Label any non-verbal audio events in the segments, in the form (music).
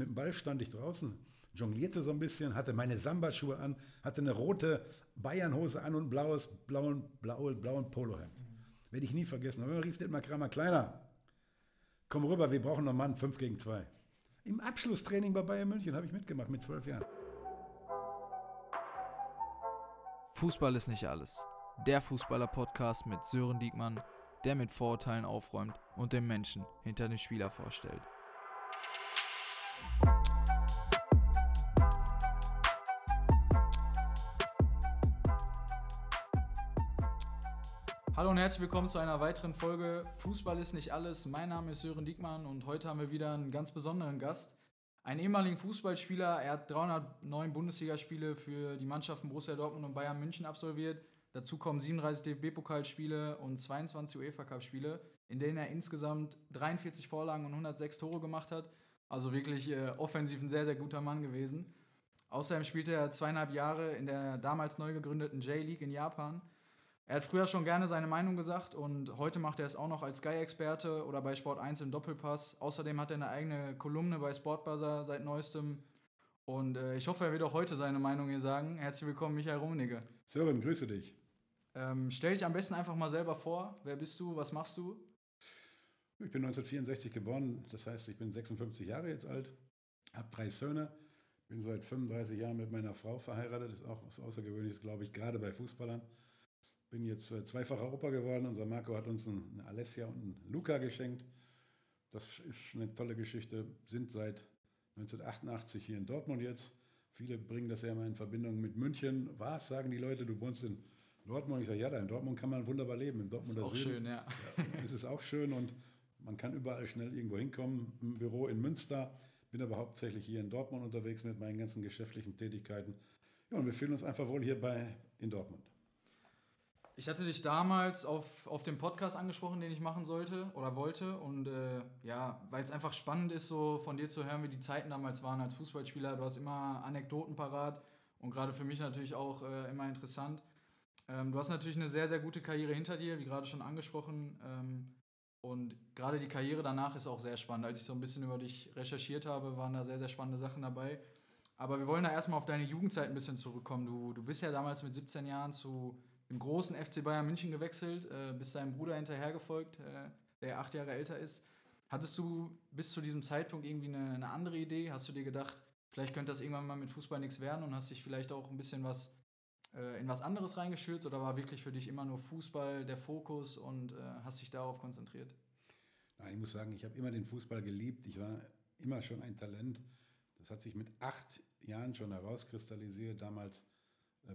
Mit dem Ball stand ich draußen, jonglierte so ein bisschen, hatte meine Samba-Schuhe an, hatte eine rote Bayernhose an und ein blaues, blauen, blauen, blauen Polohemd. Werde ich nie vergessen. Und dann rief Dietmar Kramer, Kleiner, komm rüber, wir brauchen noch einen Mann, 5 gegen 2. Im Abschlusstraining bei Bayern München habe ich mitgemacht mit zwölf Jahren. Fußball ist nicht alles. Der Fußballer-Podcast mit Sören Diekmann, der mit Vorurteilen aufräumt und den Menschen hinter dem Spieler vorstellt. Hallo und herzlich willkommen zu einer weiteren Folge Fußball ist nicht alles. Mein Name ist Sören Diekmann und heute haben wir wieder einen ganz besonderen Gast. Einen ehemaligen Fußballspieler, er hat 309 Bundesligaspiele für die Mannschaften Borussia Dortmund und Bayern München absolviert. Dazu kommen 37 DFB-Pokalspiele und 22 UEFA-Cup-Spiele, in denen er insgesamt 43 Vorlagen und 106 Tore gemacht hat. Also wirklich äh, offensiv ein sehr, sehr guter Mann gewesen. Außerdem spielte er zweieinhalb Jahre in der damals neu gegründeten J-League in Japan er hat früher schon gerne seine Meinung gesagt und heute macht er es auch noch als Sky-Experte oder bei Sport 1 im Doppelpass. Außerdem hat er eine eigene Kolumne bei Sportbuzzer seit neuestem. Und äh, ich hoffe, er wird auch heute seine Meinung hier sagen. Herzlich willkommen, Michael Rummenigge. Sören, grüße dich. Ähm, stell dich am besten einfach mal selber vor. Wer bist du? Was machst du? Ich bin 1964 geboren, das heißt, ich bin 56 Jahre jetzt alt, habe drei Söhne, bin seit 35 Jahren mit meiner Frau verheiratet. Das ist auch was Außergewöhnliches, glaube ich, gerade bei Fußballern. Bin jetzt äh, zweifacher Opa geworden. Unser Marco hat uns eine Alessia und einen Luca geschenkt. Das ist eine tolle Geschichte. Sind seit 1988 hier in Dortmund jetzt. Viele bringen das ja immer in Verbindung mit München. Was sagen die Leute, du wohnst in Dortmund? Ich sage, ja, da in Dortmund kann man wunderbar leben. Im Dortmunder ist auch Süden. schön, ja. ja. Ist es auch schön und man kann überall schnell irgendwo hinkommen. Im Büro in Münster. Bin aber hauptsächlich hier in Dortmund unterwegs mit meinen ganzen geschäftlichen Tätigkeiten. Ja, und wir fühlen uns einfach wohl hier bei, in Dortmund. Ich hatte dich damals auf, auf dem Podcast angesprochen, den ich machen sollte oder wollte. Und äh, ja, weil es einfach spannend ist, so von dir zu hören, wie die Zeiten damals waren als Fußballspieler. Du hast immer Anekdoten parat und gerade für mich natürlich auch äh, immer interessant. Ähm, du hast natürlich eine sehr, sehr gute Karriere hinter dir, wie gerade schon angesprochen. Ähm, und gerade die Karriere danach ist auch sehr spannend. Als ich so ein bisschen über dich recherchiert habe, waren da sehr, sehr spannende Sachen dabei. Aber wir wollen da erstmal auf deine Jugendzeit ein bisschen zurückkommen. Du, du bist ja damals mit 17 Jahren zu im großen FC Bayern München gewechselt, äh, bist seinem Bruder hinterhergefolgt, äh, der acht Jahre älter ist. Hattest du bis zu diesem Zeitpunkt irgendwie eine, eine, andere Idee? Hast du dir gedacht, vielleicht könnte das irgendwann mal mit Fußball nichts werden und hast dich vielleicht auch ein bisschen was äh, in was anderes reingestürzt oder war wirklich für dich immer nur Fußball der Fokus und äh, hast dich darauf konzentriert? Nein, ich muss sagen, ich habe immer den Fußball geliebt. Ich war immer schon ein Talent. Das hat sich mit acht Jahren schon herauskristallisiert. Damals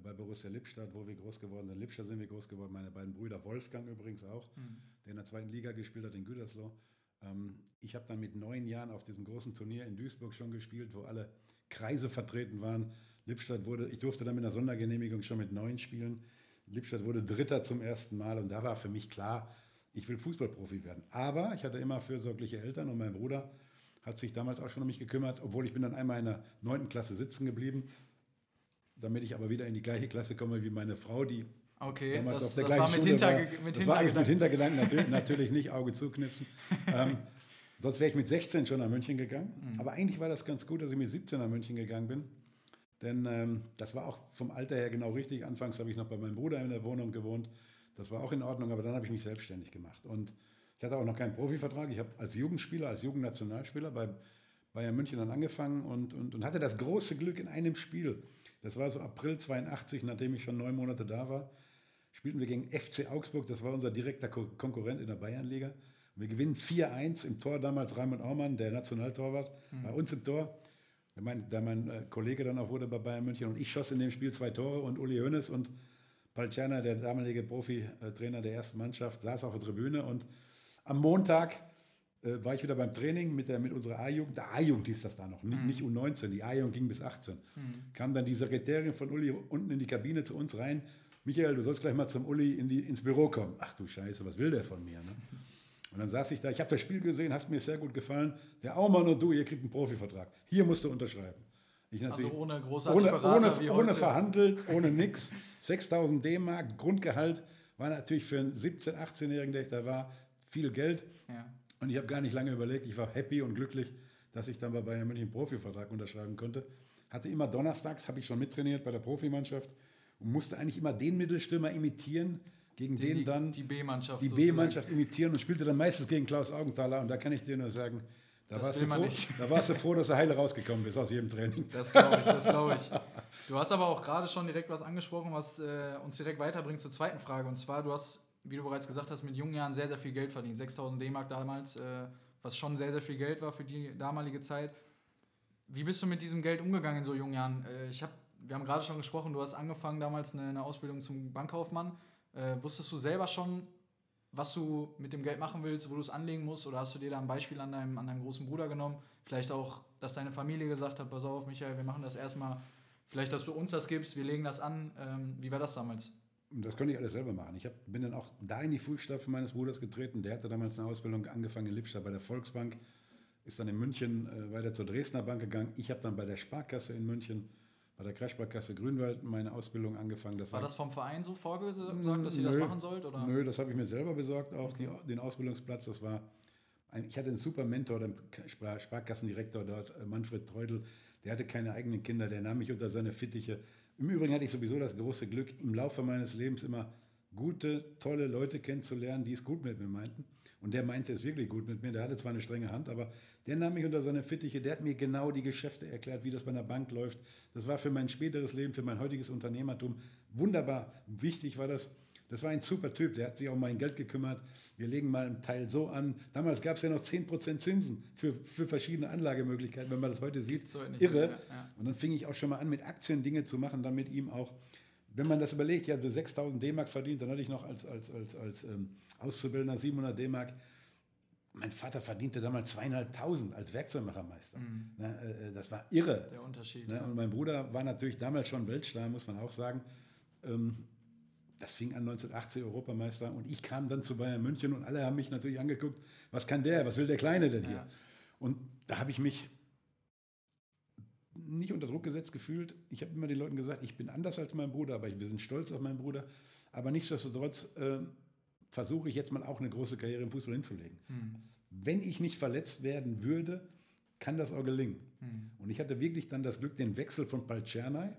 bei Borussia Lippstadt, wo wir groß geworden sind. Lippstadt sind wir groß geworden, meine beiden Brüder, Wolfgang übrigens auch, mhm. der in der zweiten Liga gespielt hat in Gütersloh. Ähm, ich habe dann mit neun Jahren auf diesem großen Turnier in Duisburg schon gespielt, wo alle Kreise vertreten waren. Lippstadt wurde, ich durfte dann mit einer Sondergenehmigung schon mit neun spielen. Lippstadt wurde Dritter zum ersten Mal und da war für mich klar, ich will Fußballprofi werden. Aber ich hatte immer fürsorgliche Eltern und mein Bruder hat sich damals auch schon um mich gekümmert, obwohl ich bin dann einmal in der neunten Klasse sitzen geblieben damit ich aber wieder in die gleiche Klasse komme wie meine Frau, die okay, damals das, auf der das gleichen war mit Schule Hinter, war. Mit das war alles mit Hintergedanken, natürlich, (laughs) natürlich nicht Auge zuknipsen. ähm, sonst wäre ich mit 16 schon nach München gegangen. Mhm. Aber eigentlich war das ganz gut, dass ich mit 17 nach München gegangen bin. Denn ähm, das war auch vom Alter her genau richtig. Anfangs habe ich noch bei meinem Bruder in der Wohnung gewohnt. Das war auch in Ordnung, aber dann habe ich mich selbstständig gemacht. Und ich hatte auch noch keinen Profivertrag. Ich habe als Jugendspieler, als Jugendnationalspieler bei Bayern München dann angefangen und, und, und hatte das große Glück in einem Spiel das war so April 82, nachdem ich schon neun Monate da war. Spielten wir gegen FC Augsburg, das war unser direkter Konkurrent in der Bayernliga. Wir gewinnen 4-1 im Tor damals Raimund Aumann, der Nationaltorwart, mhm. bei uns im Tor. Da mein, da mein äh, Kollege dann auch wurde bei Bayern München und ich schoss in dem Spiel zwei Tore und Uli Hoeneß und Palciana, der damalige Profi-Trainer der ersten Mannschaft, saß auf der Tribüne und am Montag äh, war ich wieder beim Training mit, der, mit unserer A-Jugend. Der A-Jugend hieß das da noch, mhm. nicht U19. Die A-Jugend ging bis 18. Mhm. Kam dann die Sekretärin von Uli unten in die Kabine zu uns rein. Michael, du sollst gleich mal zum Uli in die, ins Büro kommen. Ach du Scheiße, was will der von mir? Ne? Und dann saß ich da, ich habe das Spiel gesehen, hast mir sehr gut gefallen. Der Aumann und du, ihr kriegt einen Profivertrag. Hier musst du unterschreiben. Ich also ohne großartige ohne, Berater ohne, ohne verhandelt, ohne nix. 6000 D-Mark, Grundgehalt war natürlich für einen 17-, 18-Jährigen, der ich da war, viel Geld. Ja. Und ich habe gar nicht lange überlegt, ich war happy und glücklich, dass ich dann bei Bayern München einen Profivertrag unterschreiben konnte. Hatte immer donnerstags, habe ich schon mittrainiert bei der Profimannschaft und musste eigentlich immer den Mittelstürmer imitieren, gegen den die- dann die B-Mannschaft die. B-Mannschaft imitieren und spielte dann meistens gegen Klaus Augenthaler. Und da kann ich dir nur sagen, da, Das warst du, froh, da warst du froh, dass du heile rausgekommen bist aus jedem Training. Das glaube ich, das glaube ich. Du hast aber auch gerade schon direkt was angesprochen, was äh, uns direkt weiterbringt zur zweiten Frage. Und zwar, du hast, wie du bereits gesagt hast, mit jungen Jahren sehr, sehr viel Geld verdient. 6000 D-Mark damals, äh, was schon sehr, sehr viel Geld war für die damalige Zeit. Wie bist du mit diesem Geld umgegangen in so jungen Jahren? Äh, ich hab, wir haben gerade schon gesprochen, du hast angefangen damals eine, eine Ausbildung zum Bankkaufmann. Äh, wusstest du selber schon, was du mit dem Geld machen willst, wo du es anlegen musst? Oder hast du dir da ein Beispiel an deinem, an deinem großen Bruder genommen? Vielleicht auch, dass deine Familie gesagt hat, pass auf, Michael, wir machen das erstmal. Vielleicht, dass du uns das gibst, wir legen das an. Ähm, wie war das damals? Und das konnte ich alles selber machen. Ich hab, bin dann auch da in die Fußstapfen meines Bruders getreten. Der hatte damals eine Ausbildung angefangen in Lippstadt bei der Volksbank, ist dann in München äh, weiter zur Dresdner Bank gegangen. Ich habe dann bei der Sparkasse in München, bei der Kreissparkasse Grünwald meine Ausbildung angefangen. Das War das vom Verein so vorgesagt, dass ihr das machen sollt? Oder? Nö, das habe ich mir selber besorgt, auch die, den Ausbildungsplatz. Das war ein, ich hatte einen super Mentor, den Spar Sparkassendirektor dort, äh, Manfred Treudel. Der hatte keine eigenen Kinder, der nahm mich unter seine Fittiche. Im Übrigen hatte ich sowieso das große Glück, im Laufe meines Lebens immer gute, tolle Leute kennenzulernen, die es gut mit mir meinten. Und der meinte es wirklich gut mit mir. Der hatte zwar eine strenge Hand, aber der nahm mich unter seine Fittiche. Der hat mir genau die Geschäfte erklärt, wie das bei einer Bank läuft. Das war für mein späteres Leben, für mein heutiges Unternehmertum wunderbar wichtig war das. Das war ein super Typ, der hat sich auch um mein Geld gekümmert. Wir legen mal einen Teil so an. Damals gab es ja noch 10% Zinsen für, für verschiedene Anlagemöglichkeiten, wenn man das heute sieht. So Irre. mehr, ja. Und dann fing ich auch schon mal an, mit Aktien Dinge zu machen, dann mit ihm auch. Wenn man das überlegt, ja, 6000 D-Mark verdient, dann hatte ich noch als, als, als, als ähm, Auszubildender 700 D-Mark. Mein Vater verdiente damals zweieinhalbtausend als Werkzeugmachermeister. Ne, äh, das war irre. Der Unterschied. Ne? ja. Und mein Bruder war natürlich damals schon Weltstar, muss man auch sagen. Ähm, das fing an 1980 Europameister und ich kam dann zu Bayern München und alle haben mich natürlich angeguckt, was kann der, was will der Kleine denn hier? Ja. Und da habe ich mich nicht unter Druck gesetzt gefühlt. Ich habe immer den Leuten gesagt, ich bin anders als mein Bruder, aber wir sind stolz auf meinen Bruder. Aber nichtsdestotrotz äh, versuche ich jetzt mal auch eine große Karriere im Fußball hinzulegen. Hm. Wenn ich nicht verletzt werden würde, kann das auch gelingen. Hm. Und ich hatte wirklich dann das Glück, den Wechsel von Palczernay,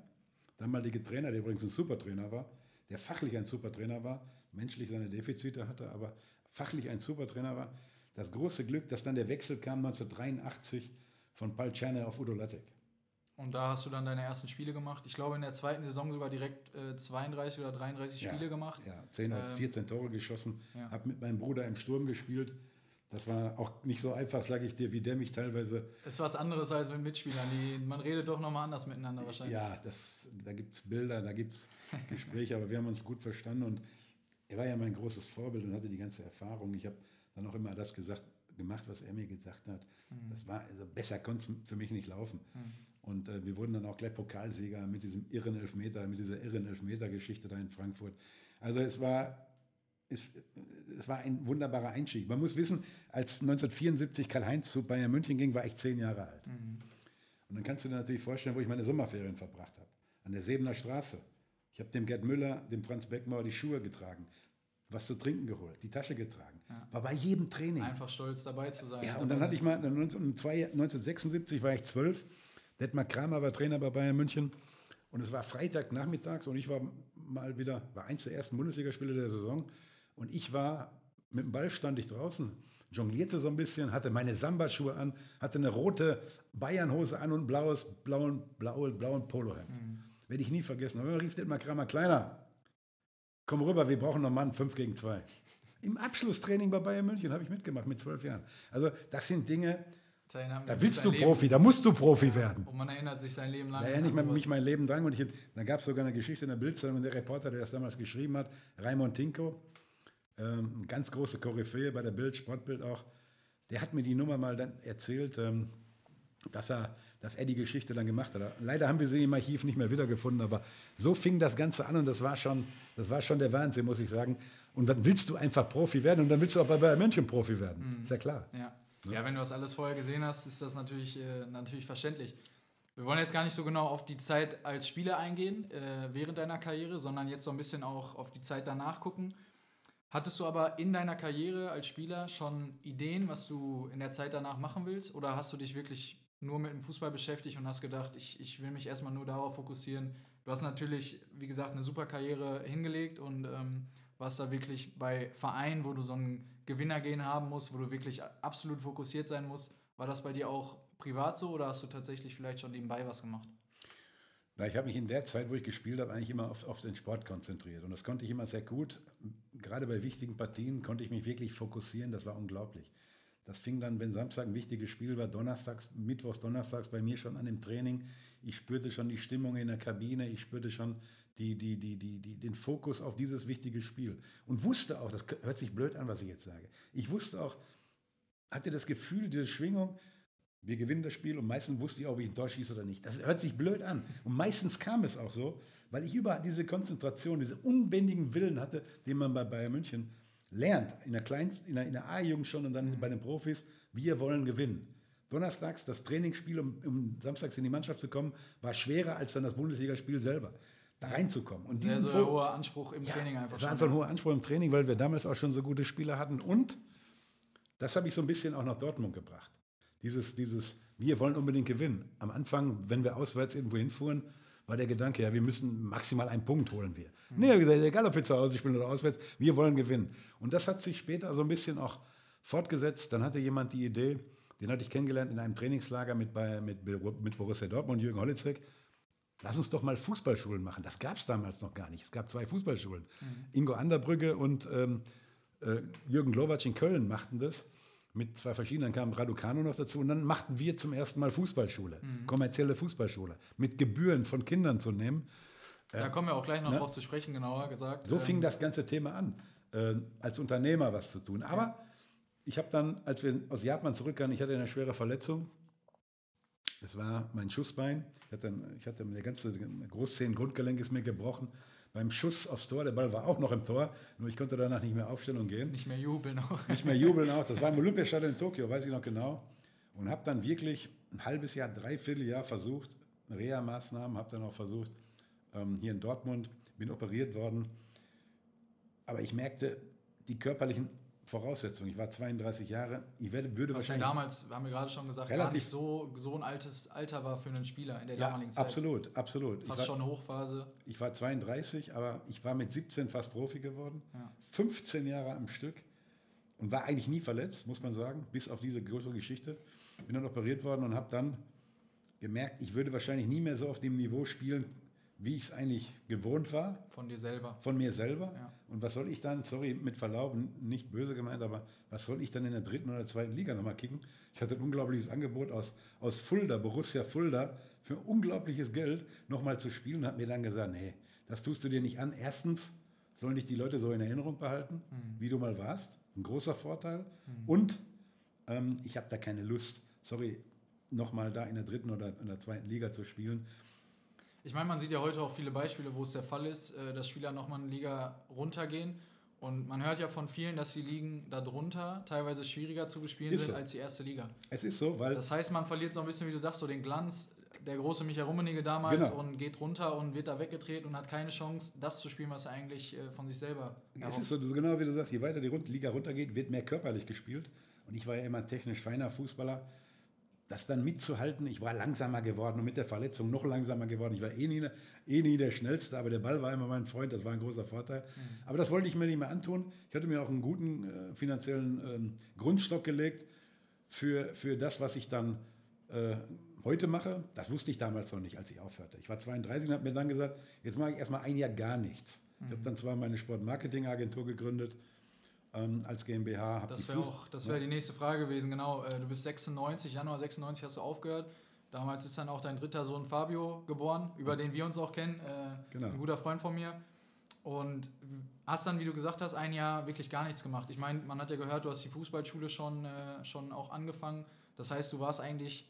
damalige Trainer, der übrigens ein Supertrainer war, der fachlich ein Supertrainer war, menschlich seine Defizite hatte, aber fachlich ein Supertrainer war, das große Glück, dass dann der Wechsel kam 1983 von Palczernay auf Udo Lattek. Und da hast du dann deine ersten Spiele gemacht. Ich glaube, in der zweiten Saison sogar direkt äh, 32 oder 33 Ja. Spiele gemacht. Ja, 10 oder Ähm, 14 Tore geschossen, ja. habe mit meinem Bruder im Sturm gespielt. Das war auch nicht so einfach, sage ich dir, wie der mich teilweise Ist was anderes als mit Mitspielern. Die, man redet doch nochmal anders miteinander wahrscheinlich. Ja, das, da gibt es Bilder, da gibt es (laughs) Gespräche, aber wir haben uns gut verstanden und er war ja mein großes Vorbild und hatte die ganze Erfahrung. Ich habe dann auch immer das gesagt, gemacht, was er mir gesagt hat. Das war, also besser konnte es für mich nicht laufen. Und äh, wir wurden dann auch gleich Pokalsieger mit diesem irren Elfmeter, mit dieser irren Elfmeter-Geschichte da in Frankfurt. Also es war, es, war ein wunderbarer Einstieg. Man muss wissen, als 1974 Karl-Heinz zu Bayern München ging, war ich zehn Jahre alt. Und dann kannst du dir natürlich vorstellen, wo ich meine Sommerferien verbracht habe. An der Sebener Straße. Ich habe dem Gerd Müller, dem Franz Beckmauer die Schuhe getragen, was zu trinken geholt, die Tasche getragen. War bei jedem Training. Einfach stolz dabei zu sein. Ja, und dann hatte ich mal, 19, 1976 war ich zwölf. Detmar Kramer war Trainer bei Bayern München. Und es war Freitag nachmittags und ich war mal wieder, war eins der ersten Bundesligaspiele der Saison. Und ich war, mit dem Ball stand ich draußen, jonglierte so ein bisschen, hatte meine Samba-Schuhe an, hatte eine rote Bayernhose an und ein blaues, blauen, blauen, blauen Polohemd. Werde ich nie vergessen. Und dann rief Detmar Kramer, Kleiner, komm rüber, wir brauchen noch einen Mann, 5 gegen 2. Im Abschlusstraining bei Bayern München habe ich mitgemacht mit zwölf Jahren. Also das sind Dinge, da willst du sein Profi, da musst du Profi werden. Leben. Und man erinnert sich sein Leben lang. Da mal sowas. mich mein Leben lang. Und ich, da gab es sogar eine Geschichte in der Bildzeitung und der Reporter, der das damals geschrieben hat, Raimund Tinko, ähm, ganz große Koryphäe bei der Bild, Sportbild auch, der hat mir die Nummer mal dann erzählt, ähm, dass er, dass er die Geschichte dann gemacht hat. Leider haben wir sie im Archiv nicht mehr wiedergefunden, aber so fing das Ganze an und das war schon, das war schon der Wahnsinn, muss ich sagen. Und dann willst du einfach Profi werden und dann willst du auch bei Bayern München Profi werden. Ist ja klar. Ja. ja, wenn du das alles vorher gesehen hast, ist das natürlich, äh, natürlich verständlich. Wir wollen jetzt gar nicht so genau auf die Zeit als Spieler eingehen, äh, während deiner Karriere, sondern jetzt so ein bisschen auch auf die Zeit danach gucken. Hattest du aber in deiner Karriere als Spieler schon Ideen, was du in der Zeit danach machen willst? Oder hast du dich wirklich nur mit dem Fußball beschäftigt und hast gedacht, ich, ich will mich erstmal nur darauf fokussieren? Du hast natürlich, wie gesagt, eine super Karriere hingelegt und ähm, warst da wirklich bei Vereinen, wo du so ein Gewinnergehen haben musst, wo du wirklich absolut fokussiert sein musst. War das bei dir auch privat so oder hast du tatsächlich vielleicht schon nebenbei was gemacht? Na, ich habe mich in der Zeit, wo ich gespielt habe, eigentlich immer auf, auf den Sport konzentriert. Und das konnte ich immer sehr gut. Gerade bei wichtigen Partien konnte ich mich wirklich fokussieren. Das war unglaublich. Das fing dann, wenn Samstag ein wichtiges Spiel war, donnerstags, mittwochs, donnerstags bei mir schon an dem Training. Ich spürte schon die Stimmung in der Kabine, ich spürte schon die, die, die, die, die, den Fokus auf dieses wichtige Spiel. Und wusste auch, das hört sich blöd an, was ich jetzt sage, ich wusste auch, hatte das Gefühl, diese Schwingung, wir gewinnen das Spiel und meistens wusste ich auch, ob ich ein Tor schieße oder nicht. Das hört sich blöd an. Und meistens kam es auch so, weil ich über diese Konzentration, diese unbändigen Willen hatte, den man bei Bayern München lernt, in der Kleinst, in der, in der A-Jugend schon und dann mhm. bei den Profis, wir wollen gewinnen. Donnerstags das Trainingsspiel, um, um, samstags in die Mannschaft zu kommen, war schwerer als dann das Bundesligaspiel selber, da reinzukommen. Und Sehr so ein hoher Anspruch im ja, Training einfach. Das war so ein hoher Anspruch im Training, weil wir damals auch schon so gute Spieler hatten und das habe ich so ein bisschen auch nach Dortmund gebracht. Dieses, dieses, wir wollen unbedingt gewinnen. Am Anfang, wenn wir auswärts irgendwo hinfuhren, war der Gedanke, ja, wir müssen maximal einen Punkt holen wir. Mhm. Nee, gesagt, egal ob wir zu Hause spielen oder auswärts, wir wollen gewinnen. Und das hat sich später so ein bisschen auch fortgesetzt. Dann hatte jemand die Idee, den hatte ich kennengelernt in einem Trainingslager mit, bei, mit, mit Borussia Dortmund, Jürgen Holitzek. Lass uns doch mal Fußballschulen machen. Das gab es damals noch gar nicht. Es gab zwei Fußballschulen. Mhm. Ingo Anderbrügge und ähm, äh, Jürgen Glowacz in Köln machten das mit zwei verschiedenen, dann kam Raducano noch dazu und dann machten wir zum ersten Mal Fußballschule, mhm. kommerzielle Fußballschule, mit Gebühren von Kindern zu nehmen. Da äh, kommen wir auch gleich noch ne? drauf zu sprechen, genauer gesagt. So ähm, fing das ganze Thema an, äh, als Unternehmer was zu tun. Aber ja. ich habe dann, als wir aus Japan zurückkamen, ich hatte eine schwere Verletzung. Das war mein Schussbein. Ich hatte, ich hatte der ganze Großzehen-Grundgelenk ist mir gebrochen beim Schuss aufs Tor. Der Ball war auch noch im Tor, nur ich konnte danach nicht mehr aufstellen und gehen. Nicht mehr jubeln auch. Nicht mehr jubeln auch. Das war im (laughs) Olympiastadion in Tokio, weiß ich noch genau. Und habe dann wirklich ein halbes Jahr, dreiviertel Jahr versucht, Reha-Maßnahmen, habe dann auch versucht, ähm, hier in Dortmund, bin operiert worden. Aber ich merkte, die körperlichen Voraussetzung. Ich war 32 Jahre. Ich werde, würde Was wahrscheinlich. Damals, haben wir gerade schon gesagt, relativ gar nicht so, so ein altes Alter war für einen Spieler in der ja, damaligen Zeit. Absolut, absolut. Fast war, schon Hochphase. Ich war 32, aber ich war mit 17 fast Profi geworden. Ja. 15 Jahre am Stück und war eigentlich nie verletzt, muss man sagen, bis auf diese große Geschichte. Bin dann operiert worden und habe dann gemerkt, ich würde wahrscheinlich nie mehr so auf dem Niveau spielen wie ich es eigentlich gewohnt war. Von dir selber. Von mir selber. Ja. Und was soll ich dann, sorry, mit Verlaub, nicht böse gemeint, aber was soll ich dann in der dritten oder zweiten Liga nochmal kicken? Ich hatte ein unglaubliches Angebot aus, aus Fulda, Borussia Fulda, für unglaubliches Geld nochmal zu spielen und hat mir dann gesagt, nee, das tust du dir nicht an. Erstens sollen dich die Leute so in Erinnerung behalten, mhm. wie du mal warst. Ein großer Vorteil. Mhm. Und ähm, ich habe da keine Lust, sorry, nochmal da in der dritten oder in der zweiten Liga zu spielen. Ich meine, man sieht ja heute auch viele Beispiele, wo es der Fall ist, äh, dass Spieler nochmal eine Liga runtergehen. Und man hört ja von vielen, dass die Ligen darunter teilweise schwieriger zu bespielen ist sind so. als die erste Liga. Es ist so, weil. Das heißt, man verliert so ein bisschen, wie du sagst, so den Glanz der große Michael Rummenigge damals genau. und geht runter und wird da weggedreht und hat keine Chance, das zu spielen, was er eigentlich äh, von sich selber. Es ist so, genau wie du sagst, je weiter die Liga runtergeht, wird mehr körperlich gespielt. Und ich war ja immer technisch feiner Fußballer das dann mitzuhalten. Ich war langsamer geworden und mit der Verletzung noch langsamer geworden. Ich war eh nie, eh nie der Schnellste, aber der Ball war immer mein Freund, das war ein großer Vorteil. Mhm. Aber das wollte ich mir nicht mehr antun. Ich hatte mir auch einen guten äh, finanziellen ähm, Grundstock gelegt für, für das, was ich dann äh, heute mache. Das wusste ich damals noch nicht, als ich aufhörte. Ich war 32 und habe mir dann gesagt, jetzt mache ich erstmal ein Jahr gar nichts. Mhm. Ich habe dann zwar meine Sportmarketingagentur gegründet, ähm, als GmbH. Das wäre auch, das wäre ja. die nächste Frage gewesen, genau. Äh, du bist 96, Januar 96 hast du aufgehört. Damals ist dann auch dein dritter Sohn Fabio geboren, über den wir uns auch kennen. Äh, genau. Ein guter Freund von mir. Und hast dann, wie du gesagt hast, ein Jahr wirklich gar nichts gemacht. Ich meine, man hat ja gehört, du hast die Fußballschule schon, äh, schon auch angefangen. Das heißt, du warst eigentlich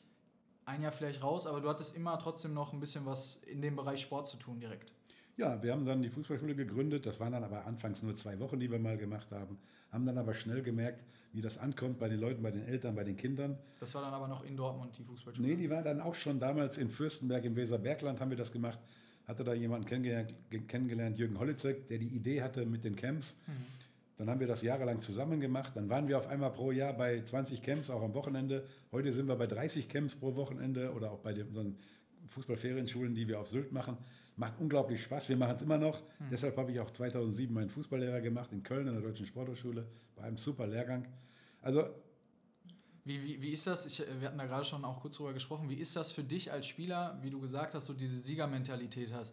ein Jahr vielleicht raus, aber du hattest immer trotzdem noch ein bisschen was in dem Bereich Sport zu tun direkt. Ja, wir haben dann die Fußballschule gegründet. Das waren dann aber anfangs nur zwei Wochen, die wir mal gemacht haben. Haben dann aber schnell gemerkt, wie das ankommt bei den Leuten, bei den Eltern, bei den Kindern. Das war dann aber noch in Dortmund, die Fußballschule? Nee, die war dann auch schon damals in Fürstenberg im Weserbergland haben wir das gemacht. Hatte da jemanden kennengelernt, kennengelernt Jürgen Holitzek, der die Idee hatte mit den Camps. Mhm. Dann haben wir das jahrelang zusammen gemacht. Dann waren wir auf einmal pro Jahr bei 20 Camps, auch am Wochenende. Heute sind wir bei 30 Camps pro Wochenende oder auch bei den, unseren Fußballferienschulen, die wir auf Sylt machen. Macht unglaublich Spaß. Wir machen es immer noch. Mhm. Deshalb habe ich auch 2007 meinen Fußballlehrer gemacht in Köln an der Deutschen Sporthochschule bei einem super Lehrgang. Also wie, wie, wie ist das? Ich, wir hatten da gerade schon auch kurz drüber gesprochen. Wie ist das für dich als Spieler, wie du gesagt hast, so diese Siegermentalität hast?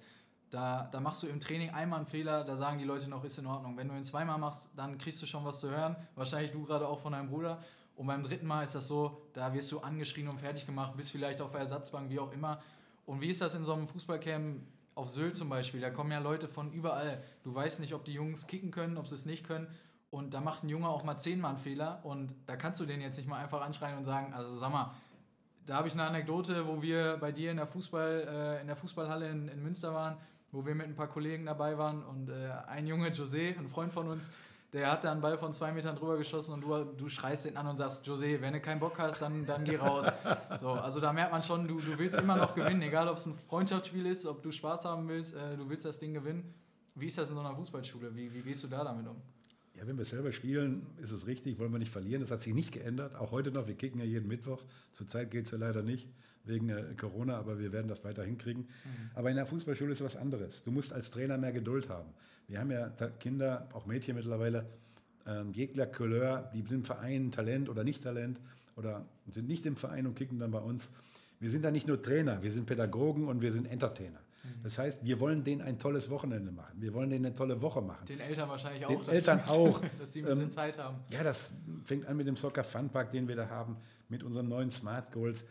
Da, da machst du im Training einmal einen Fehler, da sagen die Leute noch, ist in Ordnung. Wenn du ihn zweimal machst, dann kriegst du schon was zu hören. Wahrscheinlich du gerade auch von deinem Bruder. Und beim dritten Mal ist das so, da wirst du angeschrien und fertig gemacht, bist vielleicht auf der Ersatzbank, wie auch immer. Und wie ist das in so einem Fußballcamp auf Sylt zum Beispiel? Da kommen ja Leute von überall. Du weißt nicht, ob die Jungs kicken können, ob sie es nicht können. Und da macht ein Junge auch mal zehnmal einen Fehler. Und da kannst du den jetzt nicht mal einfach anschreien und sagen, also sag mal, da habe ich eine Anekdote, wo wir bei dir in der, Fußball, äh, in der Fußballhalle in, in Münster waren wo wir mit ein paar Kollegen dabei waren und äh, ein Junge, José, ein Freund von uns, der hat da einen Ball von zwei Metern drüber geschossen und du, du schreist ihn an und sagst, José, wenn du keinen Bock hast, dann, dann geh raus. (laughs) So, also da merkt man schon, du, du willst immer noch gewinnen, egal ob es ein Freundschaftsspiel ist, ob du Spaß haben willst, äh, du willst das Ding gewinnen. Wie ist das in so einer Fußballschule? Wie, wie gehst du da damit um? Ja, wenn wir selber spielen, ist es richtig, wollen wir nicht verlieren. Das hat sich nicht geändert, auch heute noch. Wir kicken ja jeden Mittwoch. Zurzeit geht es ja leider nicht wegen äh, Corona, aber wir werden das weiter hinkriegen. Mhm. Aber in der Fußballschule ist was anderes. Du musst als Trainer mehr Geduld haben. Wir haben ja Kinder, auch Mädchen mittlerweile, ähm, jegler Couleur, die sind im Verein Talent oder nicht Talent oder sind nicht im Verein und kicken dann bei uns. Wir sind da nicht nur Trainer, wir sind Pädagogen und wir sind Entertainer. Mhm. Das heißt, wir wollen denen ein tolles Wochenende machen. Wir wollen denen eine tolle Woche machen. Den Eltern wahrscheinlich auch. Den Eltern auch. (laughs) dass sie ein bisschen ähm, Zeit haben. Ja, das fängt an mit dem Soccer Fun Park, den wir da haben, mit unseren neuen Smart Goals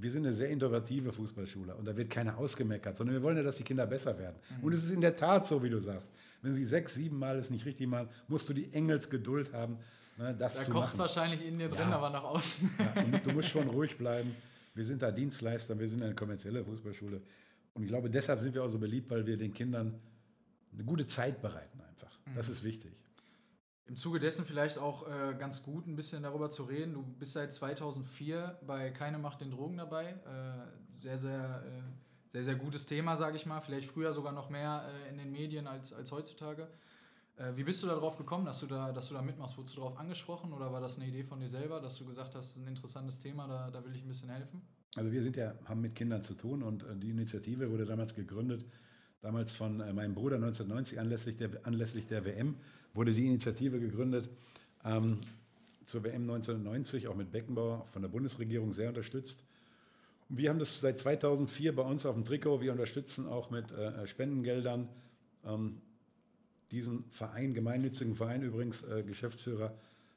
wir sind eine sehr innovative Fußballschule und da wird keiner ausgemeckert, sondern wir wollen ja, dass die Kinder besser werden. Mhm. Und es ist in der Tat so, wie du sagst. Wenn sie sechs, sieben Mal es nicht richtig machen, musst du die Engelsgeduld haben, ne, das da zu machen. Da kocht es wahrscheinlich in dir drin, ja. aber nach außen. Ja, du musst schon (laughs) ruhig bleiben. Wir sind da Dienstleister, wir sind eine kommerzielle Fußballschule. Und ich glaube, deshalb sind wir auch so beliebt, weil wir den Kindern eine gute Zeit bereiten einfach. Mhm. Das ist wichtig. Im Zuge dessen vielleicht auch äh, ganz gut, ein bisschen darüber zu reden. Du bist seit 2004 bei Keine Macht den Drogen dabei. Äh, sehr, sehr, äh, sehr, sehr gutes Thema, sage ich mal. Vielleicht früher sogar noch mehr äh, in den Medien als, als heutzutage. Äh, wie bist du darauf gekommen, dass du, da, dass du da mitmachst? Wurdest du darauf angesprochen oder war das eine Idee von dir selber, dass du gesagt hast, ein interessantes Thema, da, da will ich ein bisschen helfen? Also wir sind ja, haben mit Kindern zu tun und äh, die Initiative wurde damals gegründet, damals von meinem Bruder 1990 anlässlich der, anlässlich der WM wurde die Initiative gegründet ähm, zur WM 1990, auch mit Beckenbauer von der Bundesregierung sehr unterstützt. Und wir haben das seit 2004 bei uns auf dem Trikot. Wir unterstützen auch mit äh, Spendengeldern ähm, diesen Verein, gemeinnützigen Verein übrigens, äh, Geschäftsführer,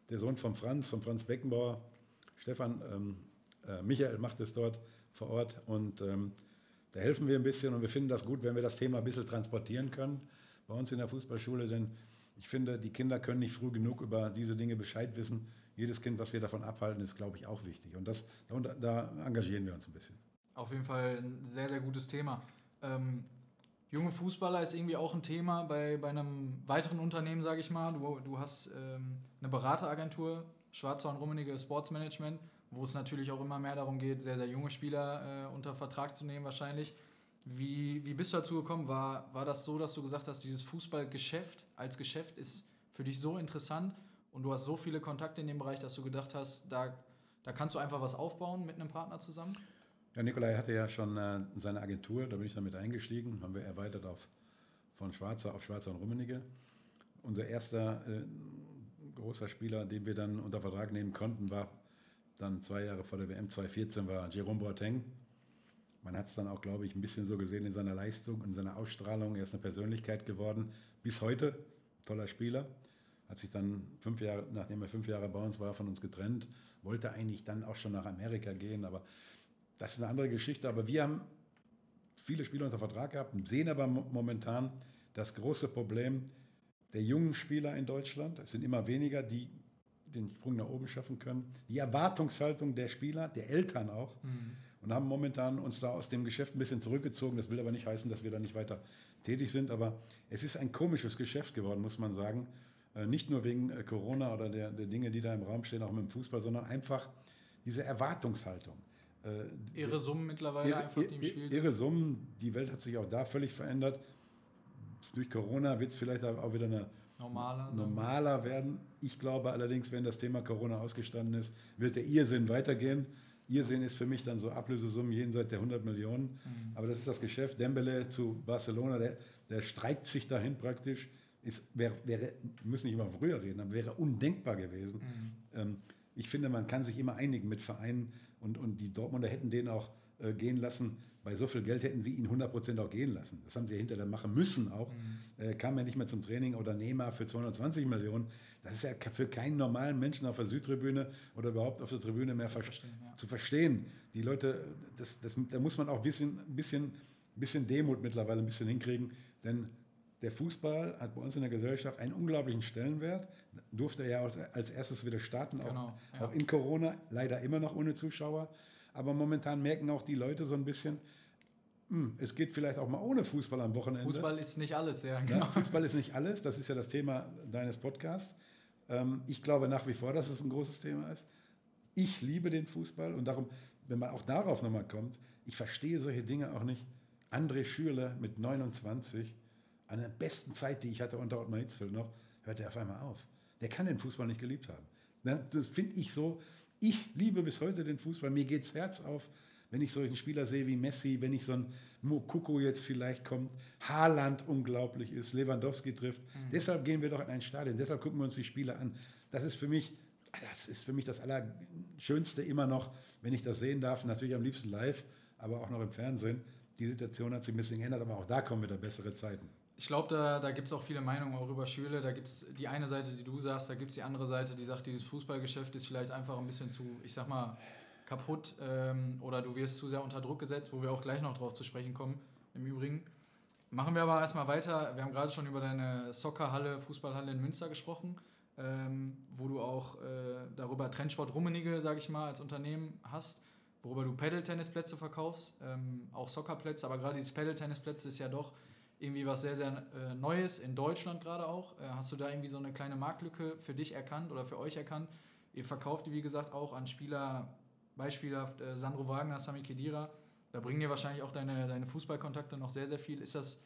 der Sohn von Franz, von Franz Beckenbauer, Stefan, ähm, äh, Michael macht es dort vor Ort und ähm, da helfen wir ein bisschen und wir finden das gut, wenn wir das Thema ein bisschen transportieren können bei uns in der Fußballschule, denn ich finde, die Kinder können nicht früh genug über diese Dinge Bescheid wissen. Jedes Kind, was wir davon abhalten, ist, glaube ich, auch wichtig. Und das, da, da engagieren wir uns ein bisschen. Auf jeden Fall ein sehr, sehr gutes Thema. Ähm, junge Fußballer ist irgendwie auch ein Thema bei, bei einem weiteren Unternehmen, sage ich mal. Du, du hast ähm, eine Berateragentur, Schwarzer und Rummenige Sports Management, wo es natürlich auch immer mehr darum geht, sehr, sehr junge Spieler äh, unter Vertrag zu nehmen wahrscheinlich. Wie, wie bist du dazu gekommen? War, war das so, dass du gesagt hast, dieses Fußballgeschäft als Geschäft ist für dich so interessant und du hast so viele Kontakte in dem Bereich, dass du gedacht hast, da, da kannst du einfach was aufbauen mit einem Partner zusammen? Ja, Nikolai hatte ja schon äh, seine Agentur, da bin ich damit eingestiegen, haben wir erweitert auf von Schwarzer auf Schwarzer und Rummenigge. Unser erster äh, großer Spieler, den wir dann unter Vertrag nehmen konnten, war dann zwei Jahre vor der WM 2014, war Jerome Boateng man hat es dann auch, glaube ich, ein bisschen so gesehen in seiner Leistung, in seiner Ausstrahlung. Er ist eine Persönlichkeit geworden. Bis heute, toller Spieler. Hat sich dann fünf Jahre, nachdem er fünf Jahre bei uns war, von uns getrennt. Wollte eigentlich dann auch schon nach Amerika gehen, aber das ist eine andere Geschichte. Aber wir haben viele Spieler unter Vertrag gehabt, sehen aber momentan das große Problem der jungen Spieler in Deutschland. Es sind immer weniger, die den Sprung nach oben schaffen können. Die Erwartungshaltung der Spieler, der Eltern auch. Mhm und haben momentan uns da aus dem Geschäft ein bisschen zurückgezogen. Das will aber nicht heißen, dass wir da nicht weiter tätig sind, aber es ist ein komisches Geschäft geworden, muss man sagen. Äh, nicht nur wegen äh, Corona oder der, der Dinge, die da im Raum stehen, auch mit dem Fußball, sondern einfach diese Erwartungshaltung. Äh, ihre Summen mittlerweile ihre, einfach, die im Spiel. Ihre Summen, die Welt hat sich auch da völlig verändert. Durch Corona wird es vielleicht auch wieder eine, normaler, normaler werden. Ich glaube allerdings, wenn das Thema Corona ausgestanden ist, wird der Irrsinn weitergehen. Irrsinn ist für mich dann so Ablösesummen jenseits der 100 Millionen. Mhm. Aber das ist das Geschäft. Dembele zu Barcelona, der, der streikt sich dahin praktisch. Ist, wäre, wäre, müssen nicht immer früher reden, aber wäre undenkbar gewesen. Mhm. Ähm, ich finde, man kann sich immer einigen mit Vereinen und, und die Dortmunder hätten den auch äh, gehen lassen. Bei so viel Geld hätten sie ihn 100% auch gehen lassen. Das haben sie ja hinterher machen müssen auch. Mhm. Äh, kam ja nicht mehr zum Training oder Neymar für 220 Millionen. Das ist ja für keinen normalen Menschen auf der Südtribüne oder überhaupt auf der Tribüne mehr zu verstehen. Ja. Zu verstehen. Die Leute, das, das, da muss man auch ein bisschen, bisschen, bisschen Demut mittlerweile ein bisschen hinkriegen, denn der Fußball hat bei uns in der Gesellschaft einen unglaublichen Stellenwert. Durfte er ja als erstes wieder starten, genau, auch, ja. auch in Corona, leider immer noch ohne Zuschauer. Aber momentan merken auch die Leute so ein bisschen, hm, es geht vielleicht auch mal ohne Fußball am Wochenende. Fußball ist nicht alles, ja. Genau. Ja, Fußball ist nicht (laughs) alles, das ist ja das Thema deines Podcasts. Ähm, ich glaube nach wie vor, dass es ein großes Thema ist. Ich liebe den Fußball und darum, wenn man auch darauf nochmal kommt, ich verstehe solche Dinge auch nicht. André Schürle mit 29, an der besten Zeit, die ich hatte unter Ottmar Hitzfeld noch, hört er auf einmal auf. Der kann den Fußball nicht geliebt haben. Ne, das finde ich so, ich liebe bis heute den Fußball. Mir geht das Herz auf, wenn ich solchen Spieler sehe wie Messi, wenn ich so ein Mokoko jetzt vielleicht kommt, Haaland unglaublich ist, Lewandowski trifft. Mhm. Deshalb gehen wir doch in ein Stadion, deshalb gucken wir uns die Spiele an. Das ist für mich, das ist für mich das Allerschönste immer noch, wenn ich das sehen darf. Natürlich am liebsten live, aber auch noch im Fernsehen. Die Situation hat sich ein bisschen geändert, aber auch da kommen wieder bessere Zeiten. Ich glaube, da, da gibt es auch viele Meinungen auch über Schüle. Da gibt es die eine Seite, die du sagst, da gibt es die andere Seite, die sagt, dieses Fußballgeschäft ist vielleicht einfach ein bisschen zu, ich sag mal, kaputt ähm, oder du wirst zu sehr unter Druck gesetzt, wo wir auch gleich noch drauf zu sprechen kommen, im Übrigen. Machen wir aber erstmal weiter. Wir haben gerade schon über deine Soccerhalle, Fußballhalle in Münster gesprochen, ähm, wo du auch äh, darüber Trendsport Rummenige, sage ich mal, als Unternehmen hast, worüber du Pedal-Tennisplätze verkaufst, ähm, auch Soccerplätze, aber gerade diese Pedal-Tennisplätze ist ja doch irgendwie was sehr, sehr äh, Neues in Deutschland gerade auch. Äh, hast du da irgendwie so eine kleine Marktlücke für dich erkannt oder für euch erkannt? Ihr verkauft die, wie gesagt, auch an Spieler, beispielhaft äh, Sandro Wagner, Sami Kedira. Da bringen dir wahrscheinlich auch deine, deine Fußballkontakte noch sehr, sehr viel. Ist das